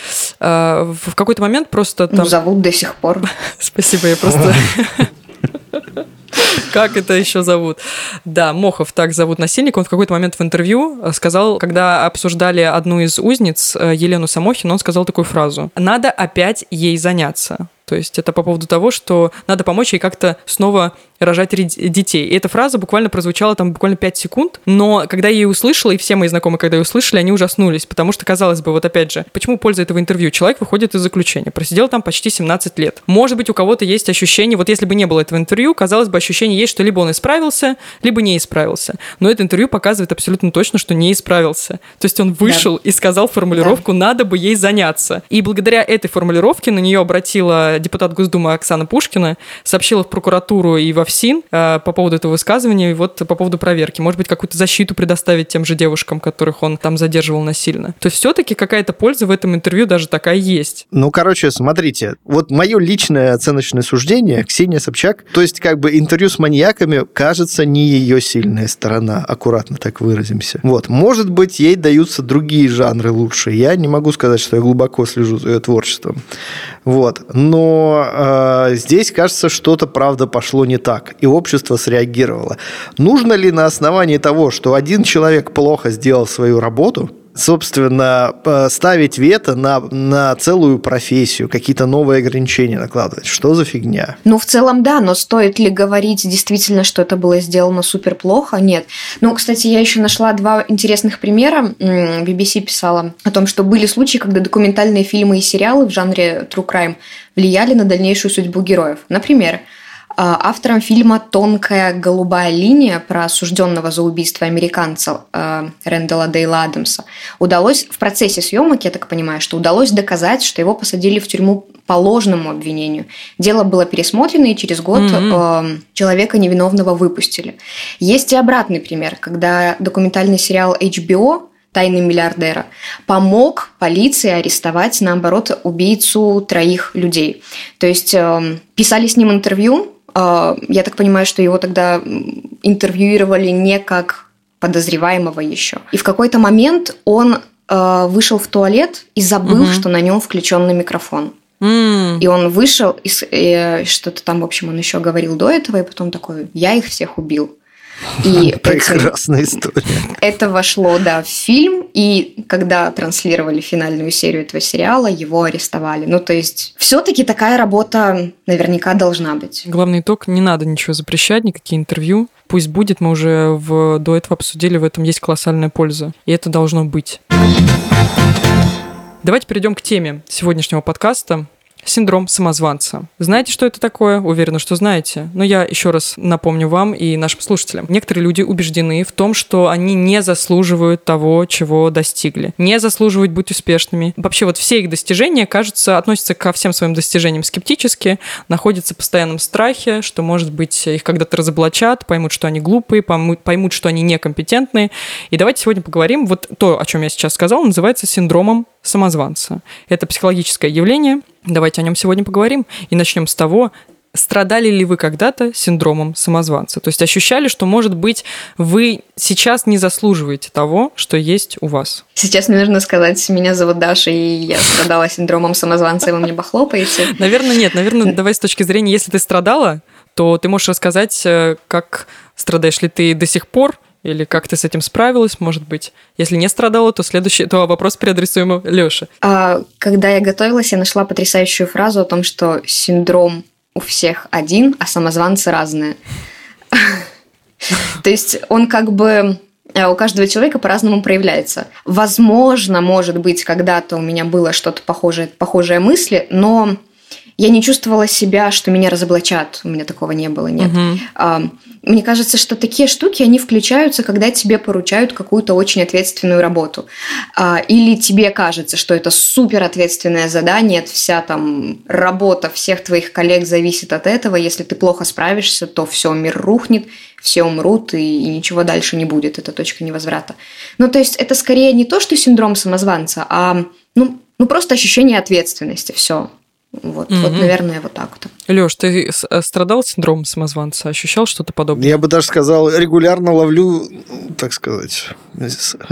э, в какой-то момент просто там... Ну, зовут до сих пор. Спасибо, я просто... Как это еще зовут? Да, Мохов так зовут насильник. Он в какой-то момент в интервью сказал, когда обсуждали одну из узниц, э, Елену Самохину, он сказал такую фразу. «Надо опять ей заняться». То есть это по поводу того, что надо помочь ей как-то снова рожать детей. И эта фраза буквально прозвучала там буквально 5 секунд, но когда я ее услышала, и все мои знакомые, когда ее услышали, они ужаснулись, потому что, казалось бы, вот опять же, почему польза этого интервью? Человек выходит из заключения, просидел там почти 17 лет. Может быть, у кого-то есть ощущение, вот если бы не было этого интервью, казалось бы, ощущение есть, что либо он исправился, либо не исправился. Но это интервью показывает абсолютно точно, что не исправился. То есть он вышел да. и сказал формулировку. «надо бы ей заняться». И благодаря этой формулировке на нее обратила депутат Госдумы Оксана Пушкина, сообщила в прокуратуру и во ФСИН э, по поводу этого высказывания и вот по поводу проверки. Может быть, какую-то защиту предоставить тем же девушкам, которых он там задерживал насильно. То есть все-таки какая-то польза в этом интервью даже такая есть. Ну, короче, смотрите, вот мое личное оценочное суждение, Ксения Собчак, то есть как бы интервью с маньяками, кажется, не ее сильная сторона, аккуратно так выразимся. Вот, может быть, ей даются другие жанры лучше. Я не могу сказать, что я глубоко слежу за ее творчеством. Вот, но э, здесь, кажется, что-то, правда, пошло не так и общество среагировало. Нужно ли на основании того, что один человек плохо сделал свою работу, собственно, ставить вето на, на целую профессию, какие-то новые ограничения накладывать. Что за фигня? Ну, в целом, да, но стоит ли говорить действительно, что это было сделано супер плохо? Нет. Ну, кстати, я еще нашла два интересных примера. BBC писала о том, что были случаи, когда документальные фильмы и сериалы в жанре true crime влияли на дальнейшую судьбу героев. Например, автором фильма «Тонкая голубая линия» про осужденного за убийство американца э, Рэндала Дейла Адамса удалось в процессе съемок, я так понимаю, что удалось доказать, что его посадили в тюрьму по ложному обвинению. Дело было пересмотрено, и через год mm-hmm. э, человека невиновного выпустили. Есть и обратный пример, когда документальный сериал HBO тайны миллиардера, помог полиции арестовать, наоборот, убийцу троих людей. То есть э, писали с ним интервью, а, я так понимаю, что его тогда интервьюировали не как подозреваемого еще. И в какой-то момент он а, вышел в туалет и забыл, угу. что на нем включенный микрофон. Mm. И он вышел, и, и что-то там, в общем, он еще говорил до этого, и потом такой, я их всех убил. И Прекрасная это, история. Это вошло, да, в фильм, и когда транслировали финальную серию этого сериала, его арестовали. Ну, то есть, все-таки такая работа наверняка должна быть. Главный итог, не надо ничего запрещать, никакие интервью. Пусть будет, мы уже в, до этого обсудили, в этом есть колоссальная польза. И это должно быть. Давайте перейдем к теме сегодняшнего подкаста. Синдром самозванца. Знаете, что это такое? Уверена, что знаете. Но я еще раз напомню вам и нашим слушателям. Некоторые люди убеждены в том, что они не заслуживают того, чего достигли. Не заслуживают быть успешными. Вообще вот все их достижения, кажется, относятся ко всем своим достижениям скептически, находятся в постоянном страхе, что, может быть, их когда-то разоблачат, поймут, что они глупые, поймут, поймут, что они некомпетентные. И давайте сегодня поговорим. Вот то, о чем я сейчас сказал, называется синдромом самозванца. Это психологическое явление. Давайте о нем сегодня поговорим. И начнем с того, Страдали ли вы когда-то синдромом самозванца? То есть ощущали, что, может быть, вы сейчас не заслуживаете того, что есть у вас? Сейчас мне нужно сказать, меня зовут Даша, и я страдала синдромом самозванца, и вы мне похлопаете. Наверное, нет. Наверное, давай с точки зрения, если ты страдала, то ты можешь рассказать, э, как страдаешь ли ты до сих пор, или как ты с этим справилась, может быть? Если не страдала, то следующий, то вопрос переадресуем Лёше. А, когда я готовилась, я нашла потрясающую фразу о том, что синдром у всех один, а самозванцы разные. То есть он как бы э, у каждого человека по-разному проявляется. Возможно, может быть, когда-то у меня было что-то похожее, похожие мысли, но я не чувствовала себя, что меня разоблачат. У меня такого не было, нет. Угу. Мне кажется, что такие штуки, они включаются, когда тебе поручают какую-то очень ответственную работу. А, или тебе кажется, что это супер ответственное задание, вся там работа всех твоих коллег зависит от этого. Если ты плохо справишься, то все, мир рухнет, все умрут, и, и ничего дальше не будет. Это точка невозврата. Ну, то есть это скорее не то, что синдром самозванца, а ну, ну просто ощущение ответственности. Все. Вот, mm-hmm. вот, наверное, вот так вот. Лёш, ты э, страдал синдромом самозванца? Ощущал что-то подобное? Я бы даже сказал, регулярно ловлю, так сказать,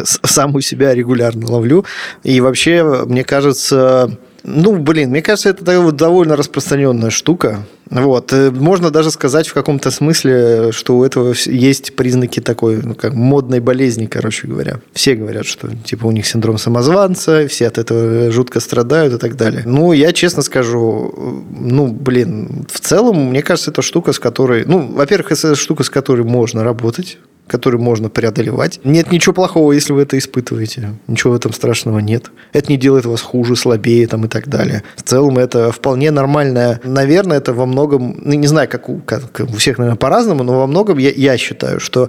сам у себя регулярно ловлю. И вообще, мне кажется, ну, блин, мне кажется, это довольно распространенная штука. Вот. Э, можно даже сказать в каком-то смысле, что у этого есть признаки такой, ну, как модной болезни, короче говоря. Все говорят, что типа у них синдром самозванца, все от этого жутко страдают и так далее. Ну, я честно скажу, ну, блин, в целом, мне кажется, это штука, с которой, ну, во-первых, это штука, с которой можно работать, который можно преодолевать. Нет ничего плохого, если вы это испытываете. Ничего в этом страшного нет. Это не делает вас хуже, слабее там, и так далее. В целом это вполне нормальное. Наверное, это во многом, ну, не знаю, как у, как у всех, наверное, по-разному, но во многом я, я считаю, что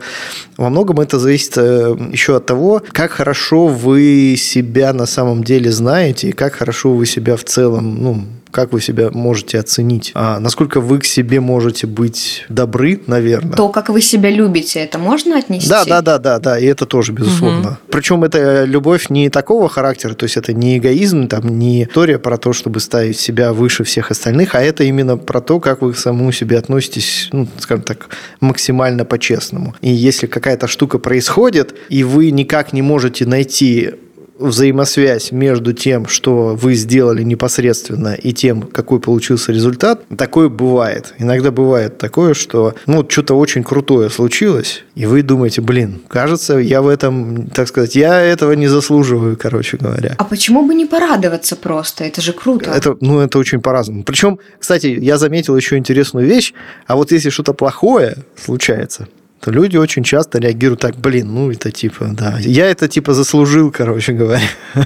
во многом это зависит э, еще от того, как хорошо вы себя на самом деле знаете и как хорошо вы себя в целом, ну, как вы себя можете оценить? А насколько вы к себе можете быть добры, наверное? То, как вы себя любите, это можно отнести? Да, да, да, да, да, и это тоже, безусловно. Угу. Причем это любовь не такого характера, то есть это не эгоизм, там, не история про то, чтобы ставить себя выше всех остальных, а это именно про то, как вы к самому себе относитесь, ну, скажем так, максимально по-честному. И если какая-то штука происходит, и вы никак не можете найти взаимосвязь между тем, что вы сделали непосредственно, и тем, какой получился результат, такое бывает. Иногда бывает такое, что ну, что-то очень крутое случилось, и вы думаете, блин, кажется, я в этом, так сказать, я этого не заслуживаю, короче говоря. А почему бы не порадоваться просто? Это же круто. Это, ну, это очень по-разному. Причем, кстати, я заметил еще интересную вещь, а вот если что-то плохое случается, то люди очень часто реагируют так, блин, ну это типа, да, я это типа заслужил, короче говоря.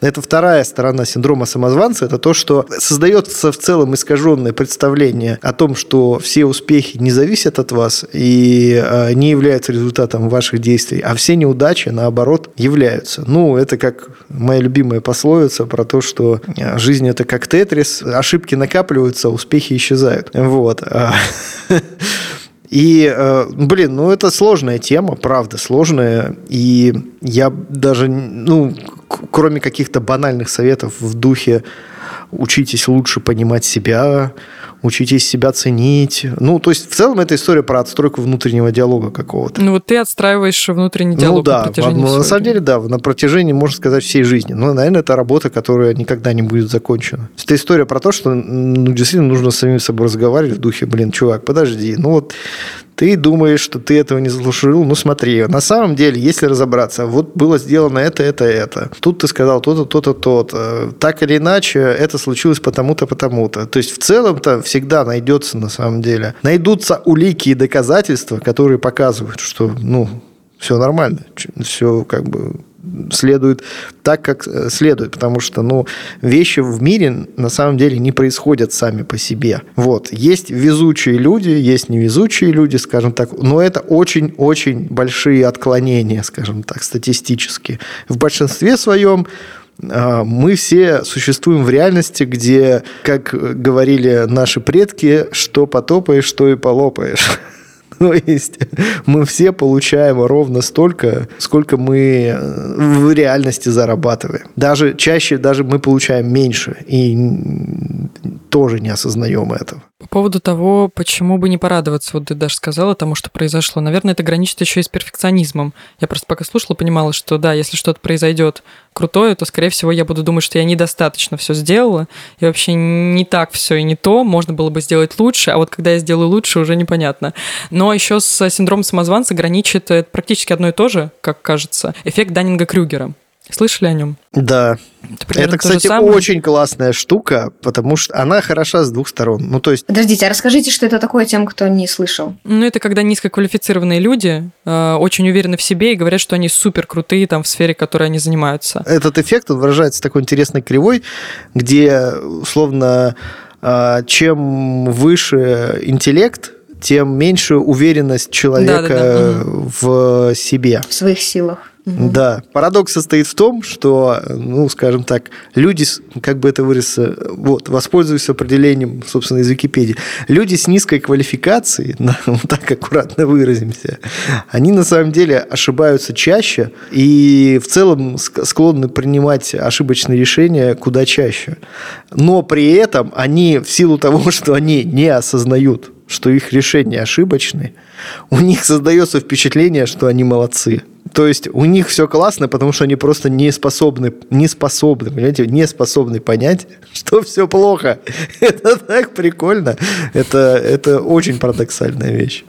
Это вторая сторона синдрома самозванца, это то, что создается в целом искаженное представление о том, что все успехи не зависят от вас и а, не являются результатом ваших действий, а все неудачи, наоборот, являются. Ну, это как моя любимая пословица про то, что а, жизнь это как тетрис, ошибки накапливаются, успехи исчезают. Вот. И, э, блин, ну это сложная тема, правда, сложная. И я даже, ну, кроме каких-то банальных советов в духе учитесь лучше понимать себя, учитесь себя ценить. Ну, то есть, в целом, это история про отстройку внутреннего диалога какого-то. Ну, вот ты отстраиваешь внутренний диалог ну, да, на протяжении ну, на самом деле, да, на протяжении, можно сказать, всей жизни. Но, наверное, это работа, которая никогда не будет закончена. Это история про то, что ну, действительно нужно с самим собой разговаривать в духе, блин, чувак, подожди, ну вот ты думаешь, что ты этого не заслужил, ну смотри, на самом деле, если разобраться, вот было сделано это, это, это. Тут ты сказал то-то, то-то, то-то. Так или иначе, это случилось потому-то, потому-то. То есть в целом-то всегда найдется на самом деле. Найдутся улики и доказательства, которые показывают, что, ну, все нормально, все как бы следует так, как э, следует, потому что, ну, вещи в мире на самом деле не происходят сами по себе. Вот. Есть везучие люди, есть невезучие люди, скажем так, но это очень-очень большие отклонения, скажем так, статистически. В большинстве своем а, мы все существуем в реальности, где, как говорили наши предки, что потопаешь, что и полопаешь. То есть мы все получаем ровно столько, сколько мы э, в реальности зарабатываем. Даже чаще даже мы получаем меньше и тоже не осознаем этого. По поводу того, почему бы не порадоваться, вот ты даже сказала тому, что произошло. Наверное, это граничит еще и с перфекционизмом. Я просто пока слушала, понимала, что да, если что-то произойдет крутое, то, скорее всего, я буду думать, что я недостаточно все сделала, и вообще не так все и не то, можно было бы сделать лучше, а вот когда я сделаю лучше, уже непонятно. Но еще с синдромом самозванца граничит это практически одно и то же, как кажется, эффект Даннинга-Крюгера. Слышали о нем? Да. Это, это кстати, очень классная штука, потому что она хороша с двух сторон. Ну, то есть... Подождите, а расскажите, что это такое тем, кто не слышал? Ну, это когда низкоквалифицированные люди э, очень уверены в себе и говорят, что они супер крутые там в сфере, которой они занимаются. Этот эффект он выражается такой интересной кривой, где, условно, э, чем выше интеллект, тем меньше уверенность человека да, да, да. в себе. В своих силах. Да. Парадокс состоит в том, что, ну, скажем так, люди, как бы это выразиться, вот, воспользуюсь определением, собственно, из Википедии, люди с низкой квалификацией, вот так аккуратно выразимся, они на самом деле ошибаются чаще и в целом склонны принимать ошибочные решения куда чаще. Но при этом они, в силу того, что они не осознают, что их решения ошибочны, у них создается впечатление, что они молодцы. То есть у них все классно, потому что они просто не способны, не способны, понимаете, не способны понять, что все плохо. Это так прикольно. Это, это очень парадоксальная вещь.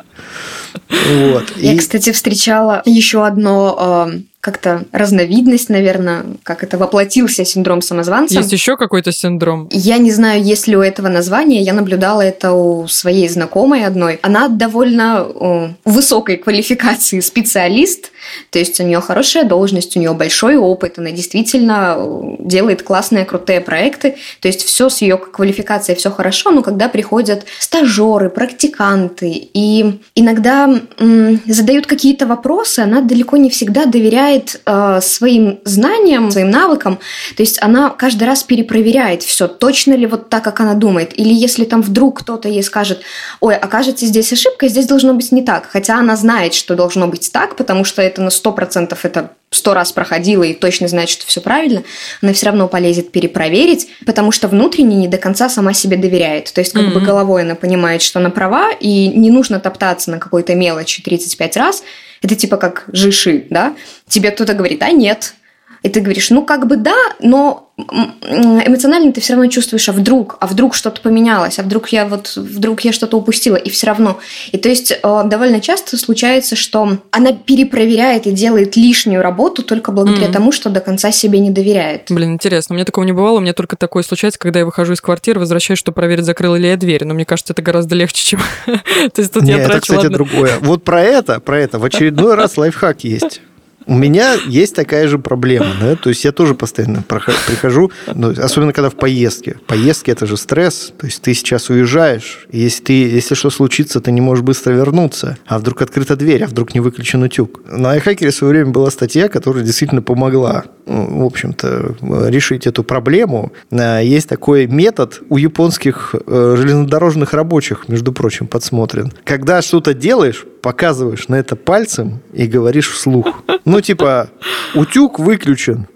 Вот. Я, и... кстати, встречала еще одно э, как-то разновидность, наверное, как это воплотился синдром самозванца. Есть еще какой-то синдром? Я не знаю, есть ли у этого названия. Я наблюдала это у своей знакомой одной. Она довольно о, высокой квалификации специалист, то есть у нее хорошая должность, у нее большой опыт, она действительно делает классные, крутые проекты. То есть все с ее квалификацией все хорошо, но когда приходят стажеры, практиканты и иногда м, задают какие-то вопросы, она далеко не всегда доверяет доверяет э, своим знаниям, своим навыкам. То есть она каждый раз перепроверяет все, точно ли вот так, как она думает. Или если там вдруг кто-то ей скажет, ой, окажется здесь ошибка, здесь должно быть не так. Хотя она знает, что должно быть так, потому что это на 100% это сто раз проходила и точно знает, что все правильно, она все равно полезет перепроверить, потому что внутренне не до конца сама себе доверяет. То есть как mm-hmm. бы головой она понимает, что она права, и не нужно топтаться на какой-то мелочи 35 раз, это типа как жиши, да? Тебе кто-то говорит, а нет, И ты говоришь, ну как бы да, но эмоционально ты все равно чувствуешь, а вдруг, а вдруг что-то поменялось, а вдруг я вот, вдруг я что-то упустила, и все равно. И то есть э, довольно часто случается, что она перепроверяет и делает лишнюю работу только благодаря mm-hmm. тому, что до конца себе не доверяет. Блин, интересно, у меня такого не бывало, у меня только такое случается, когда я выхожу из квартиры, возвращаюсь, чтобы проверить, закрыла ли я дверь, но мне кажется, это гораздо легче, чем... То есть тут я трачу, это, кстати, другое. Вот про это, про это в очередной раз лайфхак есть. У меня есть такая же проблема, да, то есть я тоже постоянно прихожу, ну, особенно когда в поездке. Поездки это же стресс, то есть ты сейчас уезжаешь, и если, ты, если что случится, ты не можешь быстро вернуться, а вдруг открыта дверь, а вдруг не выключен утюг. На iHackerе в свое время была статья, которая действительно помогла, ну, в общем-то, решить эту проблему. А, есть такой метод у японских э, железнодорожных рабочих, между прочим, подсмотрен. Когда что-то делаешь, показываешь на это пальцем и говоришь вслух. Ну, типа, утюг выключен,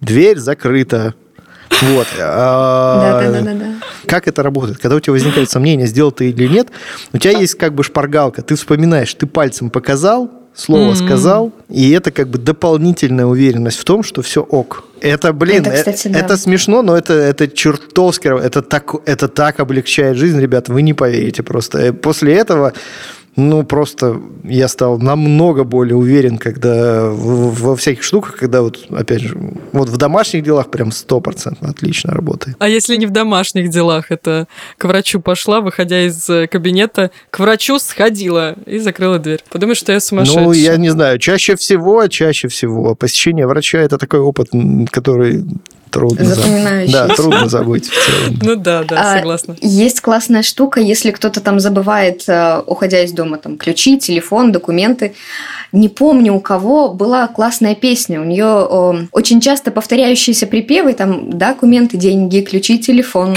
дверь закрыта. Вот. А, да, да, да, да. Как это работает? Когда у тебя возникает сомнение, сделал ты или нет, у тебя есть как бы шпаргалка. Ты вспоминаешь, ты пальцем показал, слово mm-hmm. сказал, и это как бы дополнительная уверенность в том, что все ок. Это, блин, это, кстати, это, да. это смешно, но это, это чертовски, это так, это так облегчает жизнь, ребята, вы не поверите просто. После этого ну, просто я стал намного более уверен, когда во всяких штуках, когда вот, опять же, вот в домашних делах прям стопроцентно отлично работает. А если не в домашних делах, это к врачу пошла, выходя из э, кабинета, к врачу сходила и закрыла дверь. Подумаешь, что я сумасшедшая. Ну, я не знаю, чаще всего, чаще всего посещение врача – это такой опыт, который трудно запоминающийся. Да, трудно забыть в целом. Ну да, да, а, согласна. Есть классная штука, если кто-то там забывает, э, уходя из дома, там ключи, телефон, документы. Не помню, у кого была классная песня. У нее очень часто повторяющиеся припевы, там документы, деньги, ключи, телефон.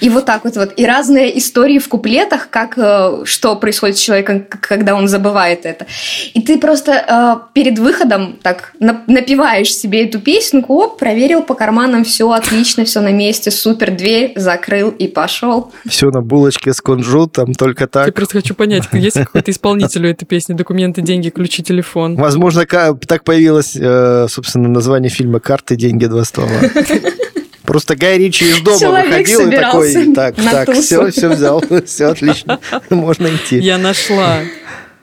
И вот так вот вот. И разные истории в куплетах, как э, что происходит с человеком, когда он забывает это. И ты просто э, перед выходом так напиваешь себе эту песенку, оп, проверил по карманам все отлично, все на месте, супер, дверь закрыл и пошел. Все на булочке с кунжутом, только так. Я просто хочу понять, есть какой-то исполнитель у этой песни, документы, деньги, ключи, телефон. Возможно, так появилось, э, собственно, название фильма «Карты, деньги, два ствола». Просто Гай Ричи из дома Человек выходил и такой, так, так, все, все взял, все отлично, можно идти. Я нашла.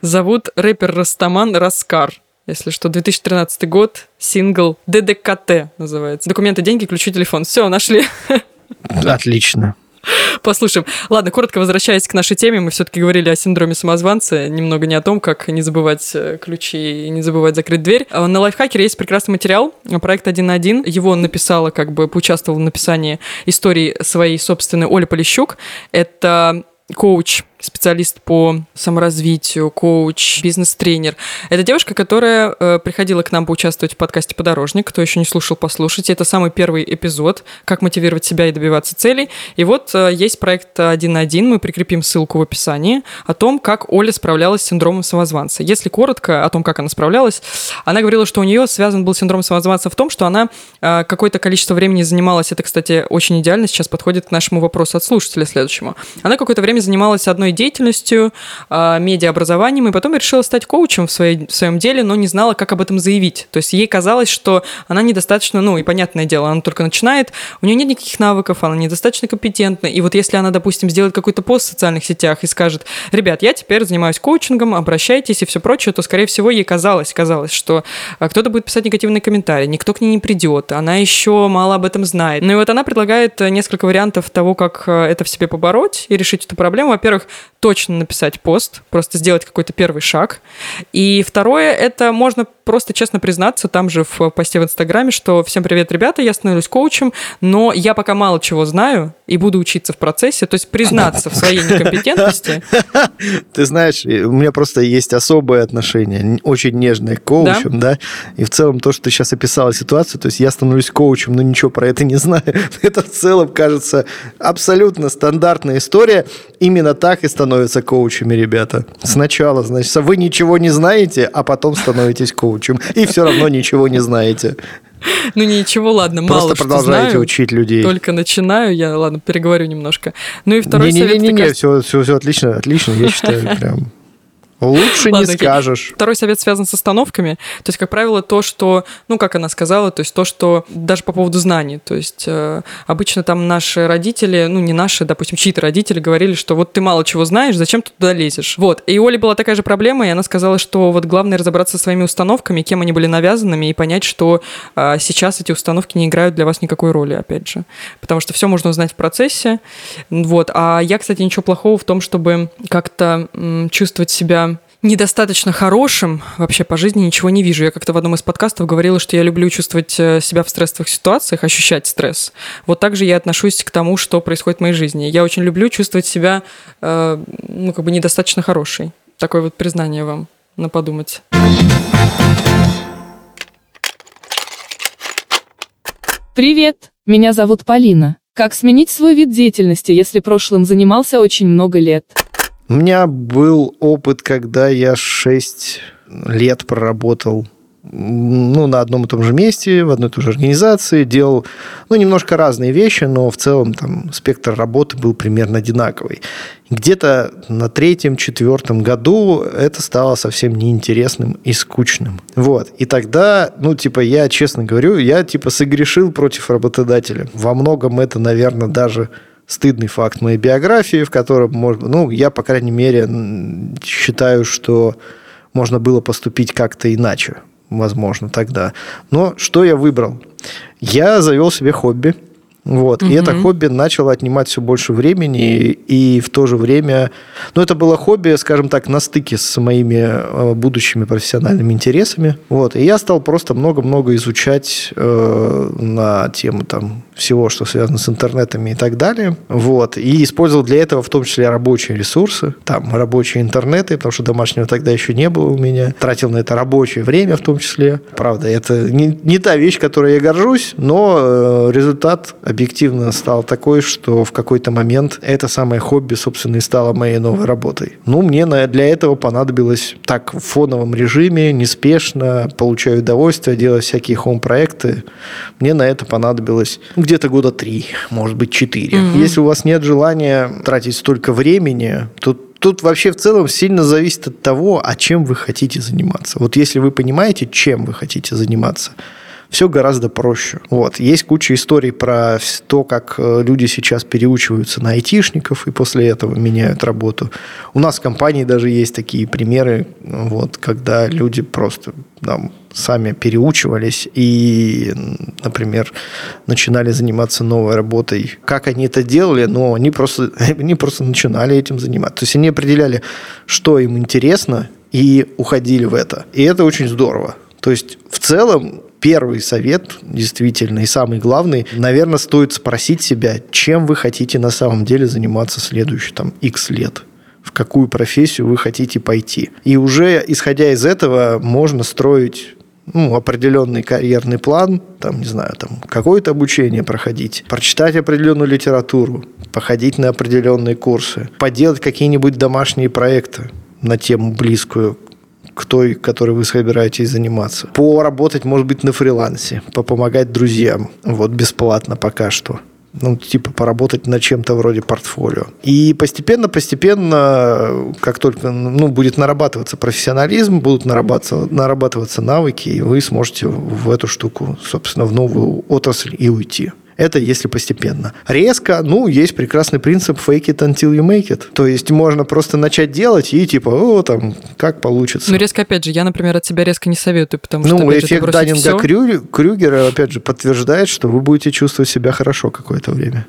Зовут рэпер Растаман Раскар. Если что, 2013 год, сингл ДДКТ называется. Документы, деньги, ключи, телефон. Все, нашли. Отлично. Послушаем. Ладно, коротко возвращаясь к нашей теме, мы все-таки говорили о синдроме самозванца, немного не о том, как не забывать э, ключи и не забывать закрыть дверь. А на лайфхакере есть прекрасный материал, проект один на один. Его написала, как бы поучаствовала в написании истории своей собственной Оля Полищук. Это коуч специалист по саморазвитию, коуч, бизнес-тренер. Это девушка, которая э, приходила к нам поучаствовать в подкасте «Подорожник». Кто еще не слушал, послушайте. Это самый первый эпизод «Как мотивировать себя и добиваться целей». И вот э, есть проект «Один на один». Мы прикрепим ссылку в описании о том, как Оля справлялась с синдромом самозванца. Если коротко о том, как она справлялась, она говорила, что у нее связан был синдром самозванца в том, что она э, какое-то количество времени занималась, это, кстати, очень идеально сейчас подходит к нашему вопросу от слушателя следующему. Она какое-то время занималась одной деятельностью, а, медиаобразованием, и потом решила стать коучем в, своей, в своем деле, но не знала, как об этом заявить. То есть ей казалось, что она недостаточно, ну и понятное дело, она только начинает, у нее нет никаких навыков, она недостаточно компетентна. И вот если она, допустим, сделает какой-то пост в социальных сетях и скажет, ребят, я теперь занимаюсь коучингом, обращайтесь и все прочее, то, скорее всего, ей казалось, казалось, что а, кто-то будет писать негативные комментарии, никто к ней не придет, она еще мало об этом знает. Ну и вот она предлагает несколько вариантов того, как э, это в себе побороть и решить эту проблему. Во-первых, точно написать пост, просто сделать какой-то первый шаг. И второе, это можно просто честно признаться там же в посте в Инстаграме, что всем привет, ребята, я становлюсь коучем, но я пока мало чего знаю и буду учиться в процессе, то есть признаться в своей некомпетентности. Ты знаешь, у меня просто есть особое отношение, очень нежное к коучам, да? И в целом то, что ты сейчас описала ситуацию, то есть я становлюсь коучем, но ничего про это не знаю, это в целом кажется абсолютно стандартная история. Именно так и становятся коучами, ребята. Сначала, значит, вы ничего не знаете, а потом становитесь коучем. И все равно ничего не знаете. Ну ничего, ладно, Просто мало что продолжаете знаю, учить людей. Только начинаю, я, ладно, переговорю немножко. Ну и второй не, совет... Не-не-не, все, все, все отлично, отлично, я считаю, прям Лучше не скажешь. Второй совет связан с остановками. То есть, как правило, то, что, ну, как она сказала, то есть то, что даже по поводу знаний. То есть э, обычно там наши родители, ну, не наши, допустим, чьи-то родители говорили, что вот ты мало чего знаешь, зачем ты туда лезешь? Вот. И у Оли была такая же проблема, и она сказала, что вот главное разобраться со своими установками, кем они были навязанными, и понять, что э, сейчас эти установки не играют для вас никакой роли, опять же. Потому что все можно узнать в процессе. Вот. А я, кстати, ничего плохого в том, чтобы как-то м, чувствовать себя недостаточно хорошим вообще по жизни ничего не вижу. Я как-то в одном из подкастов говорила, что я люблю чувствовать э, себя в стрессовых ситуациях, ощущать стресс. Вот так же я отношусь к тому, что происходит в моей жизни. Я очень люблю чувствовать себя, э, ну, как бы недостаточно хорошей. Такое вот признание вам на подумать. Привет, меня зовут Полина. Как сменить свой вид деятельности, если прошлым занимался очень много лет? У меня был опыт, когда я 6 лет проработал ну, на одном и том же месте, в одной и той же организации, делал, ну, немножко разные вещи, но в целом там спектр работы был примерно одинаковый. Где-то на третьем, четвертом году это стало совсем неинтересным и скучным. Вот. И тогда, ну, типа, я, честно говорю, я, типа, согрешил против работодателя. Во многом это, наверное, даже стыдный факт моей биографии, в котором, можно, ну, я, по крайней мере, считаю, что можно было поступить как-то иначе, возможно, тогда. Но что я выбрал? Я завел себе хобби – вот. Угу. И это хобби начало отнимать все больше времени, и, в то же время... Ну, это было хобби, скажем так, на стыке с моими э, будущими профессиональными интересами. Вот. И я стал просто много-много изучать э, на тему там, всего, что связано с интернетами и так далее. Вот. И использовал для этого в том числе рабочие ресурсы, там рабочие интернеты, потому что домашнего тогда еще не было у меня. Тратил на это рабочее время в том числе. Правда, это не, не та вещь, которой я горжусь, но э, результат объективно стал такой, что в какой-то момент это самое хобби, собственно, и стало моей новой работой. Ну, мне для этого понадобилось так в фоновом режиме, неспешно, получаю удовольствие, делать всякие хом-проекты. Мне на это понадобилось где-то года три, может быть, четыре. Mm-hmm. Если у вас нет желания тратить столько времени, то тут вообще в целом сильно зависит от того, а чем вы хотите заниматься. Вот если вы понимаете, чем вы хотите заниматься, все гораздо проще. Вот. Есть куча историй про то, как э, люди сейчас переучиваются на айтишников и после этого меняют работу. У нас в компании даже есть такие примеры, вот, когда люди просто там, сами переучивались и, например, начинали заниматься новой работой. Как они это делали? Но они просто, они просто начинали этим заниматься. То есть они определяли, что им интересно, и уходили в это. И это очень здорово. То есть в целом первый совет, действительно, и самый главный, наверное, стоит спросить себя, чем вы хотите на самом деле заниматься следующие там X лет в какую профессию вы хотите пойти. И уже исходя из этого можно строить ну, определенный карьерный план, там, не знаю, там, какое-то обучение проходить, прочитать определенную литературу, походить на определенные курсы, поделать какие-нибудь домашние проекты на тему близкую к той, которой вы собираетесь заниматься. Поработать, может быть, на фрилансе, попомогать друзьям. Вот бесплатно пока что ну, типа, поработать над чем-то вроде портфолио. И постепенно-постепенно, как только ну, будет нарабатываться профессионализм, будут нарабатываться, нарабатываться навыки, и вы сможете в эту штуку, собственно, в новую отрасль и уйти. Это если постепенно. Резко, ну, есть прекрасный принцип fake it until you make it. То есть можно просто начать делать и типа, о, там, как получится. Ну, резко, опять же, я, например, от себя резко не советую, потому что, Ну, эффект Даннинга Крюгера, опять же, подтверждает, что вы будете чувствовать себя хорошо какое-то время.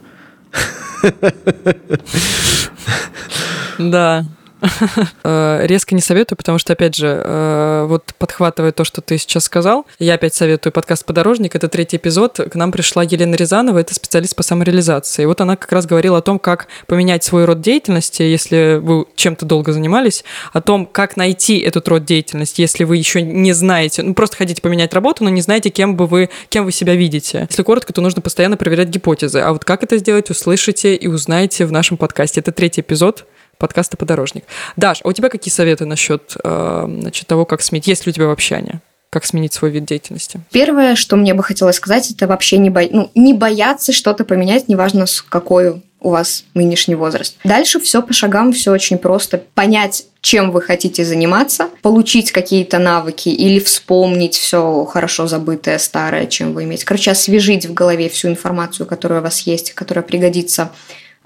Да. Э, резко не советую, потому что, опять же, э, вот подхватывая то, что ты сейчас сказал, я опять советую подкаст «Подорожник». Это третий эпизод. К нам пришла Елена Рязанова, это специалист по самореализации. Вот она как раз говорила о том, как поменять свой род деятельности, если вы чем-то долго занимались, о том, как найти этот род деятельности, если вы еще не знаете, ну, просто хотите поменять работу, но не знаете, кем бы вы, кем вы себя видите. Если коротко, то нужно постоянно проверять гипотезы. А вот как это сделать, услышите и узнаете в нашем подкасте. Это третий эпизод подкаста «Подорожник». Даш, а у тебя какие советы насчет э, значит, того, как сменить? Есть ли у тебя вообще они? как сменить свой вид деятельности? Первое, что мне бы хотелось сказать, это вообще не, бо... ну, не бояться что-то поменять, неважно, с какой у вас нынешний возраст. Дальше все по шагам, все очень просто. Понять, чем вы хотите заниматься, получить какие-то навыки или вспомнить все хорошо забытое, старое, чем вы имеете. Короче, освежить в голове всю информацию, которая у вас есть, которая пригодится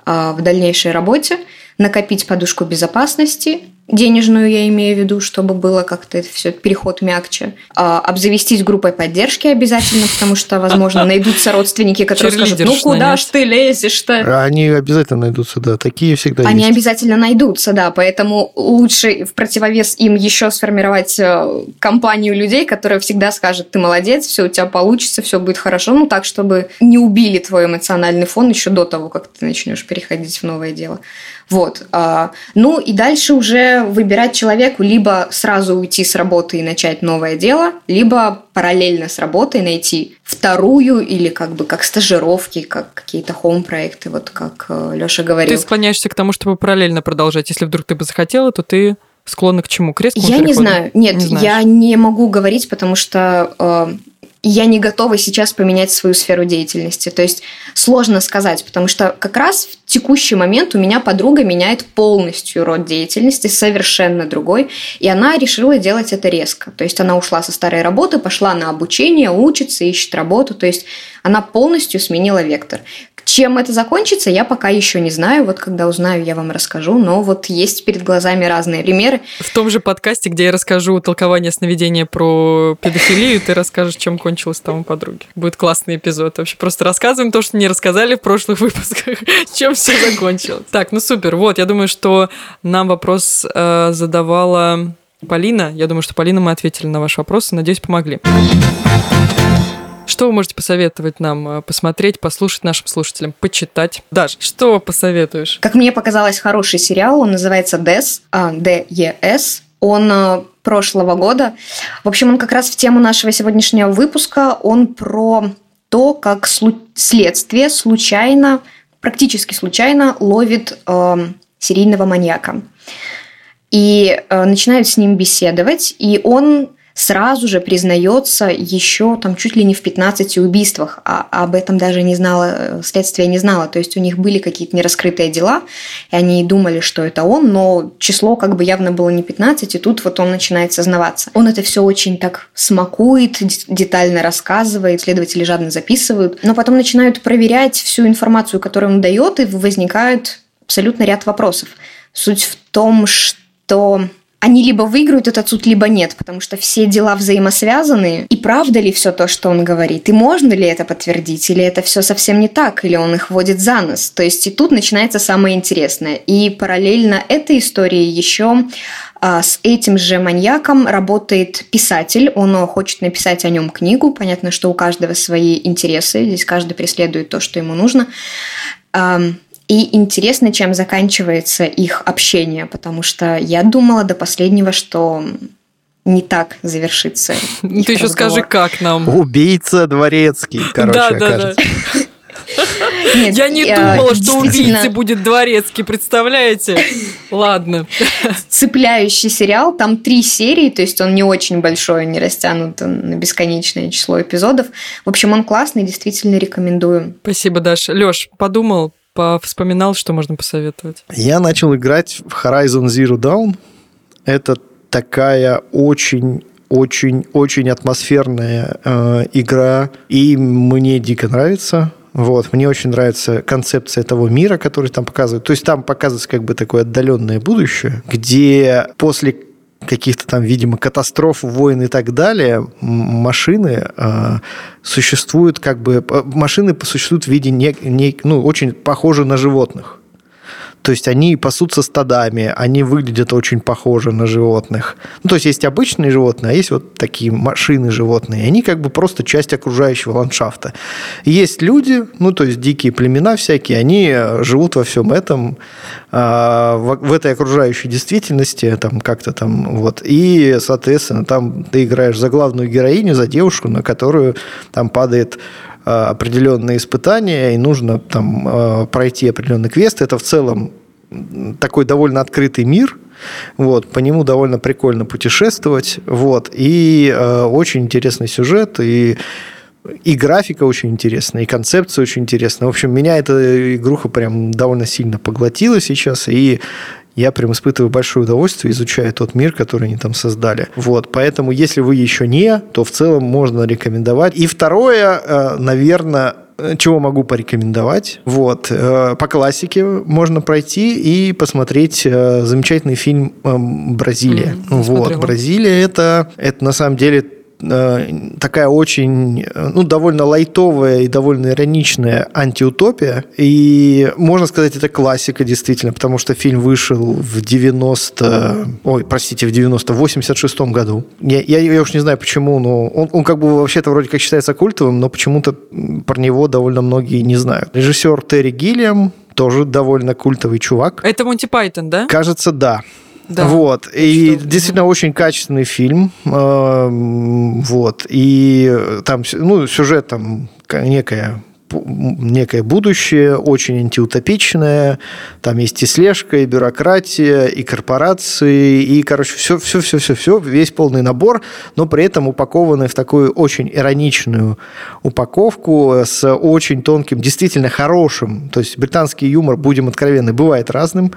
а, в дальнейшей работе, накопить подушку безопасности денежную я имею в виду, чтобы было как-то это все переход мягче. А, обзавестись группой поддержки обязательно, потому что, возможно, найдутся родственники, которые скажут, ну куда ж ты лезешь-то? Они обязательно найдутся, да, такие всегда Они есть. обязательно найдутся, да, поэтому лучше в противовес им еще сформировать э, компанию людей, которые всегда скажут, ты молодец, все у тебя получится, все будет хорошо, ну так, чтобы не убили твой эмоциональный фон еще до того, как ты начнешь переходить в новое дело. Вот. А, ну и дальше уже выбирать человеку либо сразу уйти с работы и начать новое дело, либо параллельно с работой найти вторую или как бы как стажировки, как какие-то хоум-проекты, вот как э, Лёша говорил. Ты склоняешься к тому, чтобы параллельно продолжать. Если вдруг ты бы захотела, то ты склонна к чему? К резкому Я переходу? не знаю. Нет, Не я не могу говорить, потому что э, я не готова сейчас поменять свою сферу деятельности. То есть сложно сказать, потому что как раз в текущий момент у меня подруга меняет полностью род деятельности, совершенно другой, и она решила делать это резко. То есть она ушла со старой работы, пошла на обучение, учится, ищет работу, то есть она полностью сменила вектор. Чем это закончится, я пока еще не знаю. Вот когда узнаю, я вам расскажу. Но вот есть перед глазами разные примеры. В том же подкасте, где я расскажу толкование сновидения про педофилию, ты расскажешь, чем кончилось там у подруги. Будет классный эпизод. Вообще просто рассказываем то, что не рассказали в прошлых выпусках, чем все закончилось. Так, ну супер. Вот, я думаю, что нам вопрос э, задавала Полина. Я думаю, что Полина мы ответили на ваш вопрос и, надеюсь, помогли. Что вы можете посоветовать нам э, посмотреть, послушать нашим слушателям, почитать? Даш, что посоветуешь? Как мне показалось, хороший сериал. Он называется DES, а, D-E-S. Он э, прошлого года. В общем, он как раз в тему нашего сегодняшнего выпуска. Он про то, как слу- следствие случайно, практически случайно ловит э, серийного маньяка. И э, начинают с ним беседовать, и он сразу же признается еще там чуть ли не в 15 убийствах, а об этом даже не знала, следствие не знало. То есть у них были какие-то нераскрытые дела, и они думали, что это он, но число как бы явно было не 15, и тут вот он начинает сознаваться. Он это все очень так смакует, детально рассказывает, следователи жадно записывают, но потом начинают проверять всю информацию, которую он дает, и возникает абсолютно ряд вопросов. Суть в том, что они либо выиграют этот суд, либо нет, потому что все дела взаимосвязаны. И правда ли все то, что он говорит? И можно ли это подтвердить? Или это все совсем не так? Или он их водит за нос? То есть и тут начинается самое интересное. И параллельно этой истории еще а, с этим же маньяком работает писатель. Он хочет написать о нем книгу. Понятно, что у каждого свои интересы. Здесь каждый преследует то, что ему нужно. И интересно, чем заканчивается их общение, потому что я думала до последнего, что не так завершится. Ты еще разговор. скажи, как нам. Убийца дворецкий, короче, да, да, да. Нет, я не я думала, что убийцей будет дворецкий, представляете? Ладно. Цепляющий сериал, там три серии, то есть он не очень большой, не растянут на бесконечное число эпизодов. В общем, он классный, действительно рекомендую. Спасибо, Даша. Лёш, подумал, вспоминал, что можно посоветовать? Я начал играть в Horizon Zero Dawn. Это такая очень очень очень атмосферная э, игра, и мне дико нравится. Вот, мне очень нравится концепция того мира, который там показывают. То есть там показывается как бы такое отдаленное будущее, где после каких-то там, видимо, катастроф, войн и так далее, машины э, существуют как бы... Машины существуют в виде не, не, ну, очень похожи на животных. То есть они пасутся стадами, они выглядят очень похожи на животных. Ну, то есть есть обычные животные, а есть вот такие машины животные. Они как бы просто часть окружающего ландшафта. Есть люди, ну, то есть дикие племена всякие, они живут во всем этом, а, в этой окружающей действительности, там как-то там вот. И, соответственно, там ты играешь за главную героиню, за девушку, на которую там падает определенные испытания, и нужно там пройти определенный квест. Это в целом такой довольно открытый мир, вот, по нему довольно прикольно путешествовать, вот, и э, очень интересный сюжет, и и графика очень интересная, и концепция очень интересная. В общем, меня эта игруха прям довольно сильно поглотила сейчас, и я прям испытываю большое удовольствие, изучая тот мир, который они там создали. Вот, поэтому, если вы еще не, то в целом можно рекомендовать. И второе, э, наверное, э, чего могу порекомендовать. Вот. Э, по классике можно пройти и посмотреть замечательный фильм «Бразилия». Mm, вот. «Бразилия» это, это на самом деле такая очень, э, ну, довольно лайтовая и довольно ироничная антиутопия. И можно сказать, это классика действительно, потому что фильм вышел в 90... Ой, простите, в 90... в 86 году. Я, я, я уж не знаю почему, но он, он как бы вообще-то вроде как считается культовым, но почему-то про него довольно многие не знают. Режиссер Терри Гиллиам, тоже довольно культовый чувак. Это Монти Пайтон, да? Кажется, да. Да. Вот. И что? действительно очень качественный фильм. Эм, вот. И там, ну, сюжет там некая некое будущее, очень антиутопичное. Там есть и слежка, и бюрократия, и корпорации, и, короче, все, все, все, все, все, весь полный набор, но при этом упакованный в такую очень ироничную упаковку с очень тонким, действительно хорошим. То есть британский юмор, будем откровенны, бывает разным.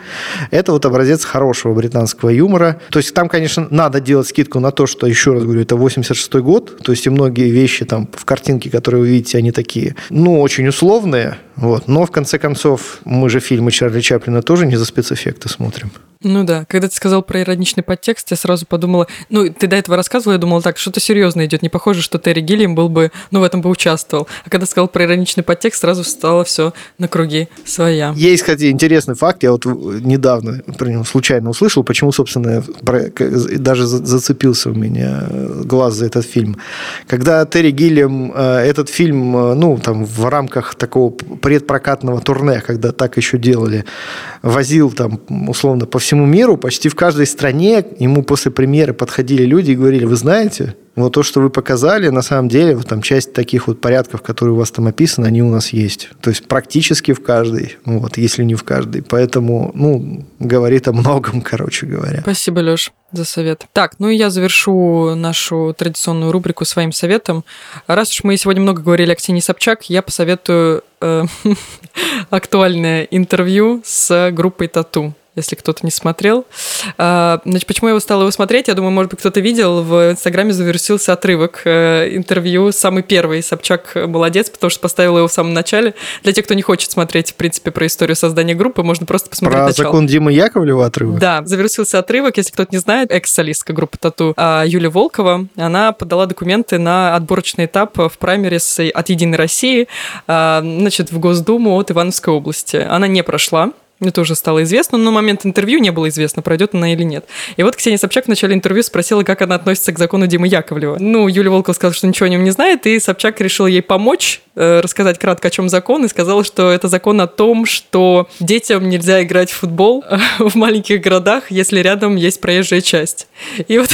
Это вот образец хорошего британского юмора. То есть там, конечно, надо делать скидку на то, что, еще раз говорю, это 86 год, то есть и многие вещи там в картинке, которые вы видите, они такие, ну, очень условные, вот. Но, в конце концов, мы же фильмы Чарли Чаплина тоже не за спецэффекты смотрим. Ну да, когда ты сказал про ироничный подтекст, я сразу подумала, ну, ты до этого рассказывал, я думала, так, что-то серьезное идет, не похоже, что Терри Гиллиам был бы, ну, в этом бы участвовал. А когда сказал про ироничный подтекст, сразу стало все на круги своя. Есть, кстати, интересный факт, я вот недавно про него случайно услышал, почему, собственно, даже зацепился у меня глаз за этот фильм. Когда Терри Гиллиам э, этот фильм, э, ну, там, в рамках такого предпрокатного турне, когда так еще делали, возил там, условно, по всему миру, почти в каждой стране. Ему после премьеры подходили люди и говорили, вы знаете, вот то, что вы показали, на самом деле, вот там часть таких вот порядков, которые у вас там описаны, они у нас есть. То есть практически в каждой, вот, если не в каждой. Поэтому, ну, говорит о многом, короче говоря. Спасибо, Леш, за совет. Так, ну и я завершу нашу традиционную рубрику своим советом. Раз уж мы сегодня много говорили о Ксении Собчак, я посоветую э, актуальное интервью с группой Тату если кто-то не смотрел. А, значит, почему я его стала его смотреть? Я думаю, может быть, кто-то видел, в Инстаграме завершился отрывок э, интервью, самый первый. Собчак молодец, потому что поставила его в самом начале. Для тех, кто не хочет смотреть, в принципе, про историю создания группы, можно просто посмотреть Про начало. закон Димы Яковлева отрывок? Да, завершился отрывок. Если кто-то не знает, экс-солистка группы Тату а, Юлия Волкова, она подала документы на отборочный этап в праймерис от «Единой России», а, значит, в Госдуму от Ивановской области. Она не прошла, это уже стало известно, но на момент интервью не было известно, пройдет она или нет. И вот Ксения Собчак в начале интервью спросила, как она относится к закону Димы Яковлева. Ну, Юлия Волкова сказала, что ничего о нем не знает, и Собчак решил ей помочь, э, рассказать кратко, о чем закон, и сказала, что это закон о том, что детям нельзя играть в футбол в маленьких городах, если рядом есть проезжая часть. И вот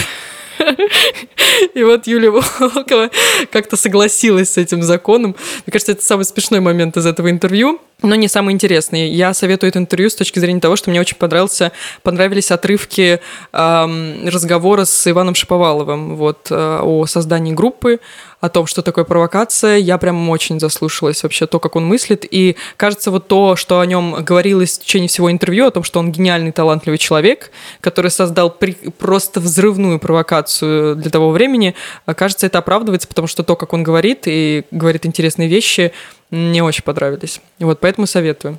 и вот Юлия Волкова как-то согласилась с этим законом. Мне кажется, это самый смешной момент из этого интервью но не самый интересный. Я советую это интервью с точки зрения того, что мне очень понравился, понравились отрывки э, разговора с Иваном Шиповаловым вот, э, о создании группы, о том, что такое провокация. Я прям очень заслушалась вообще то, как он мыслит. И кажется, вот то, что о нем говорилось в течение всего интервью, о том, что он гениальный, талантливый человек, который создал при... просто взрывную провокацию для того времени, кажется, это оправдывается, потому что то, как он говорит и говорит интересные вещи, не очень понравились. Вот поэтому советую.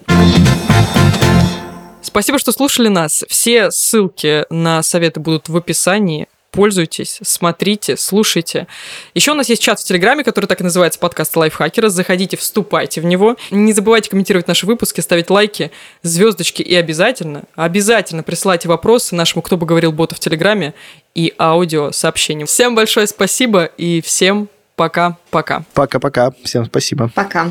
Спасибо, что слушали нас. Все ссылки на советы будут в описании. Пользуйтесь, смотрите, слушайте. Еще у нас есть чат в Телеграме, который так и называется подкаст Лайфхакера. Заходите, вступайте в него. Не забывайте комментировать наши выпуски, ставить лайки, звездочки и обязательно, обязательно присылайте вопросы нашему «Кто бы говорил» боту в Телеграме и аудио сообщениям. Всем большое спасибо и всем Пока-пока. Пока-пока. Всем спасибо. Пока.